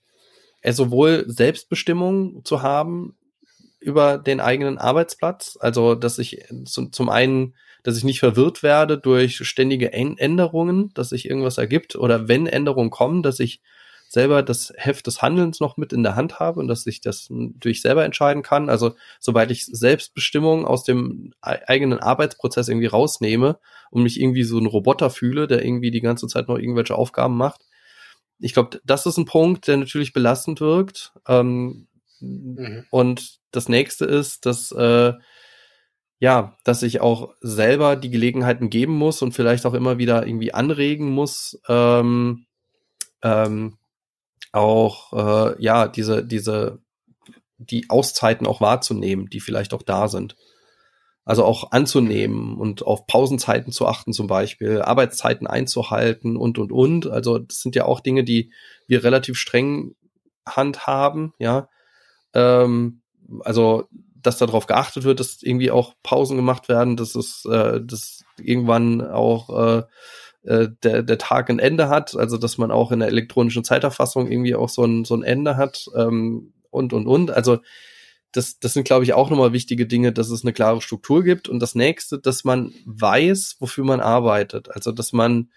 sowohl Selbstbestimmung zu haben über den eigenen Arbeitsplatz, also dass ich zum, zum einen dass ich nicht verwirrt werde durch ständige Änderungen, dass sich irgendwas ergibt oder wenn Änderungen kommen, dass ich selber das Heft des Handelns noch mit in der Hand habe und dass ich das durch selber entscheiden kann. Also sobald ich Selbstbestimmung aus dem eigenen Arbeitsprozess irgendwie rausnehme und mich irgendwie so ein Roboter fühle, der irgendwie die ganze Zeit noch irgendwelche Aufgaben macht. Ich glaube, das ist ein Punkt, der natürlich belastend wirkt. Ähm, mhm. Und das nächste ist, dass äh, ja, dass ich auch selber die Gelegenheiten geben muss und vielleicht auch immer wieder irgendwie anregen muss, ähm, ähm, auch äh, ja diese diese die Auszeiten auch wahrzunehmen, die vielleicht auch da sind. Also auch anzunehmen und auf Pausenzeiten zu achten zum Beispiel, Arbeitszeiten einzuhalten und und und. Also das sind ja auch Dinge, die wir relativ streng handhaben, ja. Ähm, also dass darauf geachtet wird, dass irgendwie auch Pausen gemacht werden, dass es äh, dass irgendwann auch äh, äh, der, der Tag ein Ende hat, also dass man auch in der elektronischen Zeiterfassung irgendwie auch so ein, so ein Ende hat ähm, und und und. Also das, das sind, glaube ich, auch nochmal wichtige Dinge, dass es eine klare Struktur gibt. Und das nächste, dass man weiß, wofür man arbeitet. Also dass man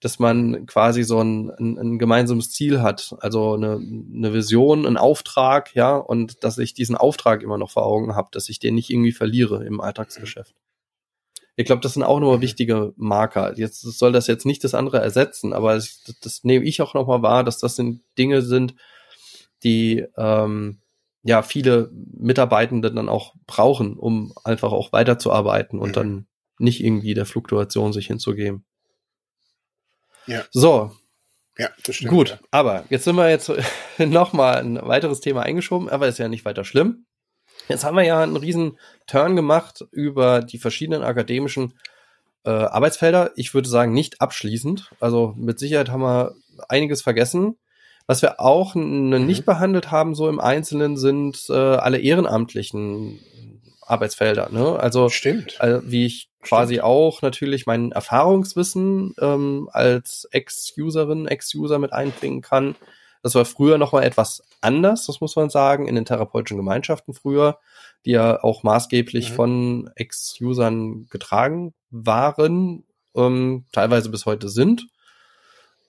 dass man quasi so ein, ein, ein gemeinsames Ziel hat, also eine, eine Vision, einen Auftrag, ja, und dass ich diesen Auftrag immer noch vor Augen habe, dass ich den nicht irgendwie verliere im Alltagsgeschäft. Ich glaube, das sind auch nochmal wichtige Marker. Jetzt soll das jetzt nicht das andere ersetzen, aber das, das nehme ich auch nochmal wahr, dass das sind Dinge sind, die ähm, ja viele Mitarbeitende dann auch brauchen, um einfach auch weiterzuarbeiten und mhm. dann nicht irgendwie der Fluktuation sich hinzugeben. Ja. So. Ja, das stimmt. Gut, ja. aber jetzt sind wir jetzt nochmal ein weiteres Thema eingeschoben, aber ist ja nicht weiter schlimm. Jetzt haben wir ja einen riesen Turn gemacht über die verschiedenen akademischen äh, Arbeitsfelder. Ich würde sagen, nicht abschließend. Also mit Sicherheit haben wir einiges vergessen. Was wir auch mhm. nicht behandelt haben, so im Einzelnen, sind äh, alle ehrenamtlichen Arbeitsfelder. Ne? Also Stimmt. Also, wie ich quasi Stimmt. auch natürlich mein Erfahrungswissen ähm, als Ex-Userin, Ex-User mit einbringen kann. Das war früher noch mal etwas anders, das muss man sagen, in den therapeutischen Gemeinschaften früher, die ja auch maßgeblich mhm. von Ex-Usern getragen waren, ähm, teilweise bis heute sind.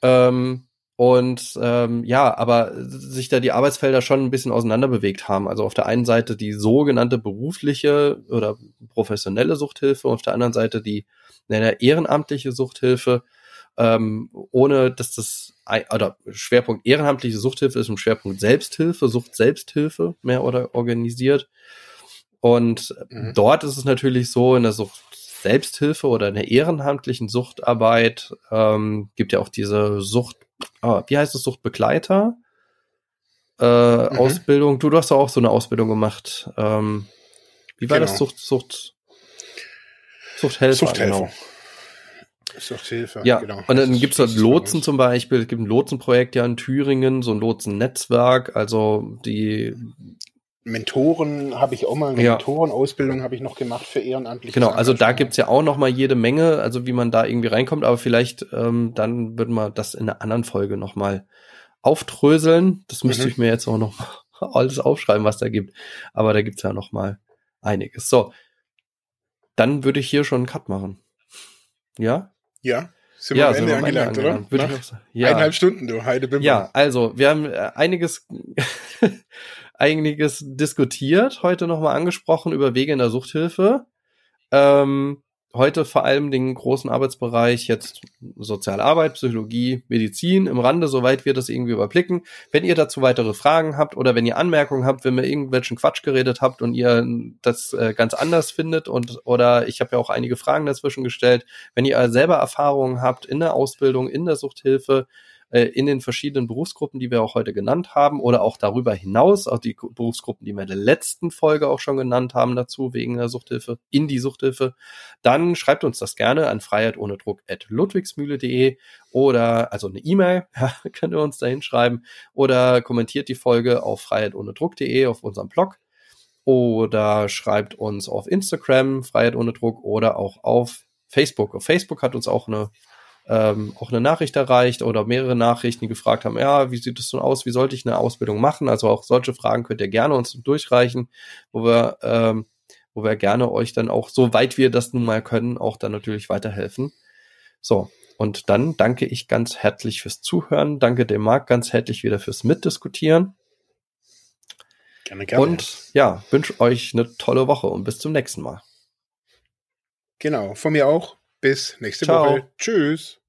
Ähm, Und ähm, ja, aber sich da die Arbeitsfelder schon ein bisschen auseinander bewegt haben. Also auf der einen Seite die sogenannte berufliche oder professionelle Suchthilfe, auf der anderen Seite die ne, ehrenamtliche Suchthilfe, ähm, ohne dass das oder Schwerpunkt ehrenamtliche Suchthilfe ist im Schwerpunkt Selbsthilfe, Sucht Selbsthilfe mehr oder organisiert. Und mhm. dort ist es natürlich so in der Sucht Selbsthilfe oder in der ehrenamtlichen Suchtarbeit ähm, gibt ja auch diese Sucht ah, wie heißt es, Suchtbegleiter äh, mhm. Ausbildung. Du, du hast auch so eine Ausbildung gemacht. Ähm, wie war genau. das? Sucht, Sucht, Suchthelfer. Suchthelfer. Genau. Suchthilfe, ja, genau. Und dann gibt es halt Lotsen zum Beispiel, es gibt ein Lotsenprojekt ja in Thüringen, so ein Lotsennetzwerk, also die Mentoren habe ich auch mal, eine ja. Mentorenausbildung habe ich noch gemacht für ehrenamtliche. Genau, also da gibt's ja auch noch mal jede Menge, also wie man da irgendwie reinkommt, aber vielleicht ähm, dann würden wir das in einer anderen Folge noch mal auftröseln. Das müsste mhm. ich mir jetzt auch noch alles aufschreiben, was da gibt. Aber da gibt's ja noch mal einiges. So, dann würde ich hier schon einen Cut machen. Ja? Ja. Sind ja, wir am Ende angelangt, angelangt, oder? Ich auch Ja. Eineinhalb Stunden, du Heide Bimmer. Ja, also wir haben äh, einiges einiges diskutiert, heute nochmal angesprochen über Wege in der Suchthilfe. Ähm, heute vor allem den großen Arbeitsbereich jetzt Soziale Arbeit, Psychologie, Medizin im Rande, soweit wir das irgendwie überblicken. Wenn ihr dazu weitere Fragen habt oder wenn ihr Anmerkungen habt, wenn ihr irgendwelchen Quatsch geredet habt und ihr das äh, ganz anders findet und oder ich habe ja auch einige Fragen dazwischen gestellt, wenn ihr selber Erfahrungen habt in der Ausbildung, in der Suchthilfe, äh, in den verschiedenen Berufsgruppen, die wir auch heute genannt haben, oder auch darüber hinaus, auch die Berufsgruppen, die wir in der letzten Folge auch schon genannt haben dazu, wegen der Suchthilfe, in die Suchthilfe, dann schreibt uns das gerne an freiheit ohne Druck at ludwigsmühle.de oder also eine E-Mail, ja, könnt ihr uns da hinschreiben, oder kommentiert die Folge auf freiheit ohne Druck.de auf unserem Blog oder schreibt uns auf Instagram, Freiheit ohne Druck, oder auch auf Facebook. Auf Facebook hat uns auch eine ähm, auch eine Nachricht erreicht oder mehrere Nachrichten, die gefragt haben, ja, wie sieht es so aus, wie sollte ich eine Ausbildung machen? Also auch solche Fragen könnt ihr gerne uns durchreichen, wo wir, ähm, wo wir gerne euch dann auch, so weit wir das nun mal können, auch dann natürlich weiterhelfen. So, und dann danke ich ganz herzlich fürs Zuhören, danke dem Marc ganz herzlich wieder fürs Mitdiskutieren. Gerne, gerne. Und ja, wünsche euch eine tolle Woche und bis zum nächsten Mal. Genau, von mir auch. Bis nächste Ciao. Woche. Tschüss.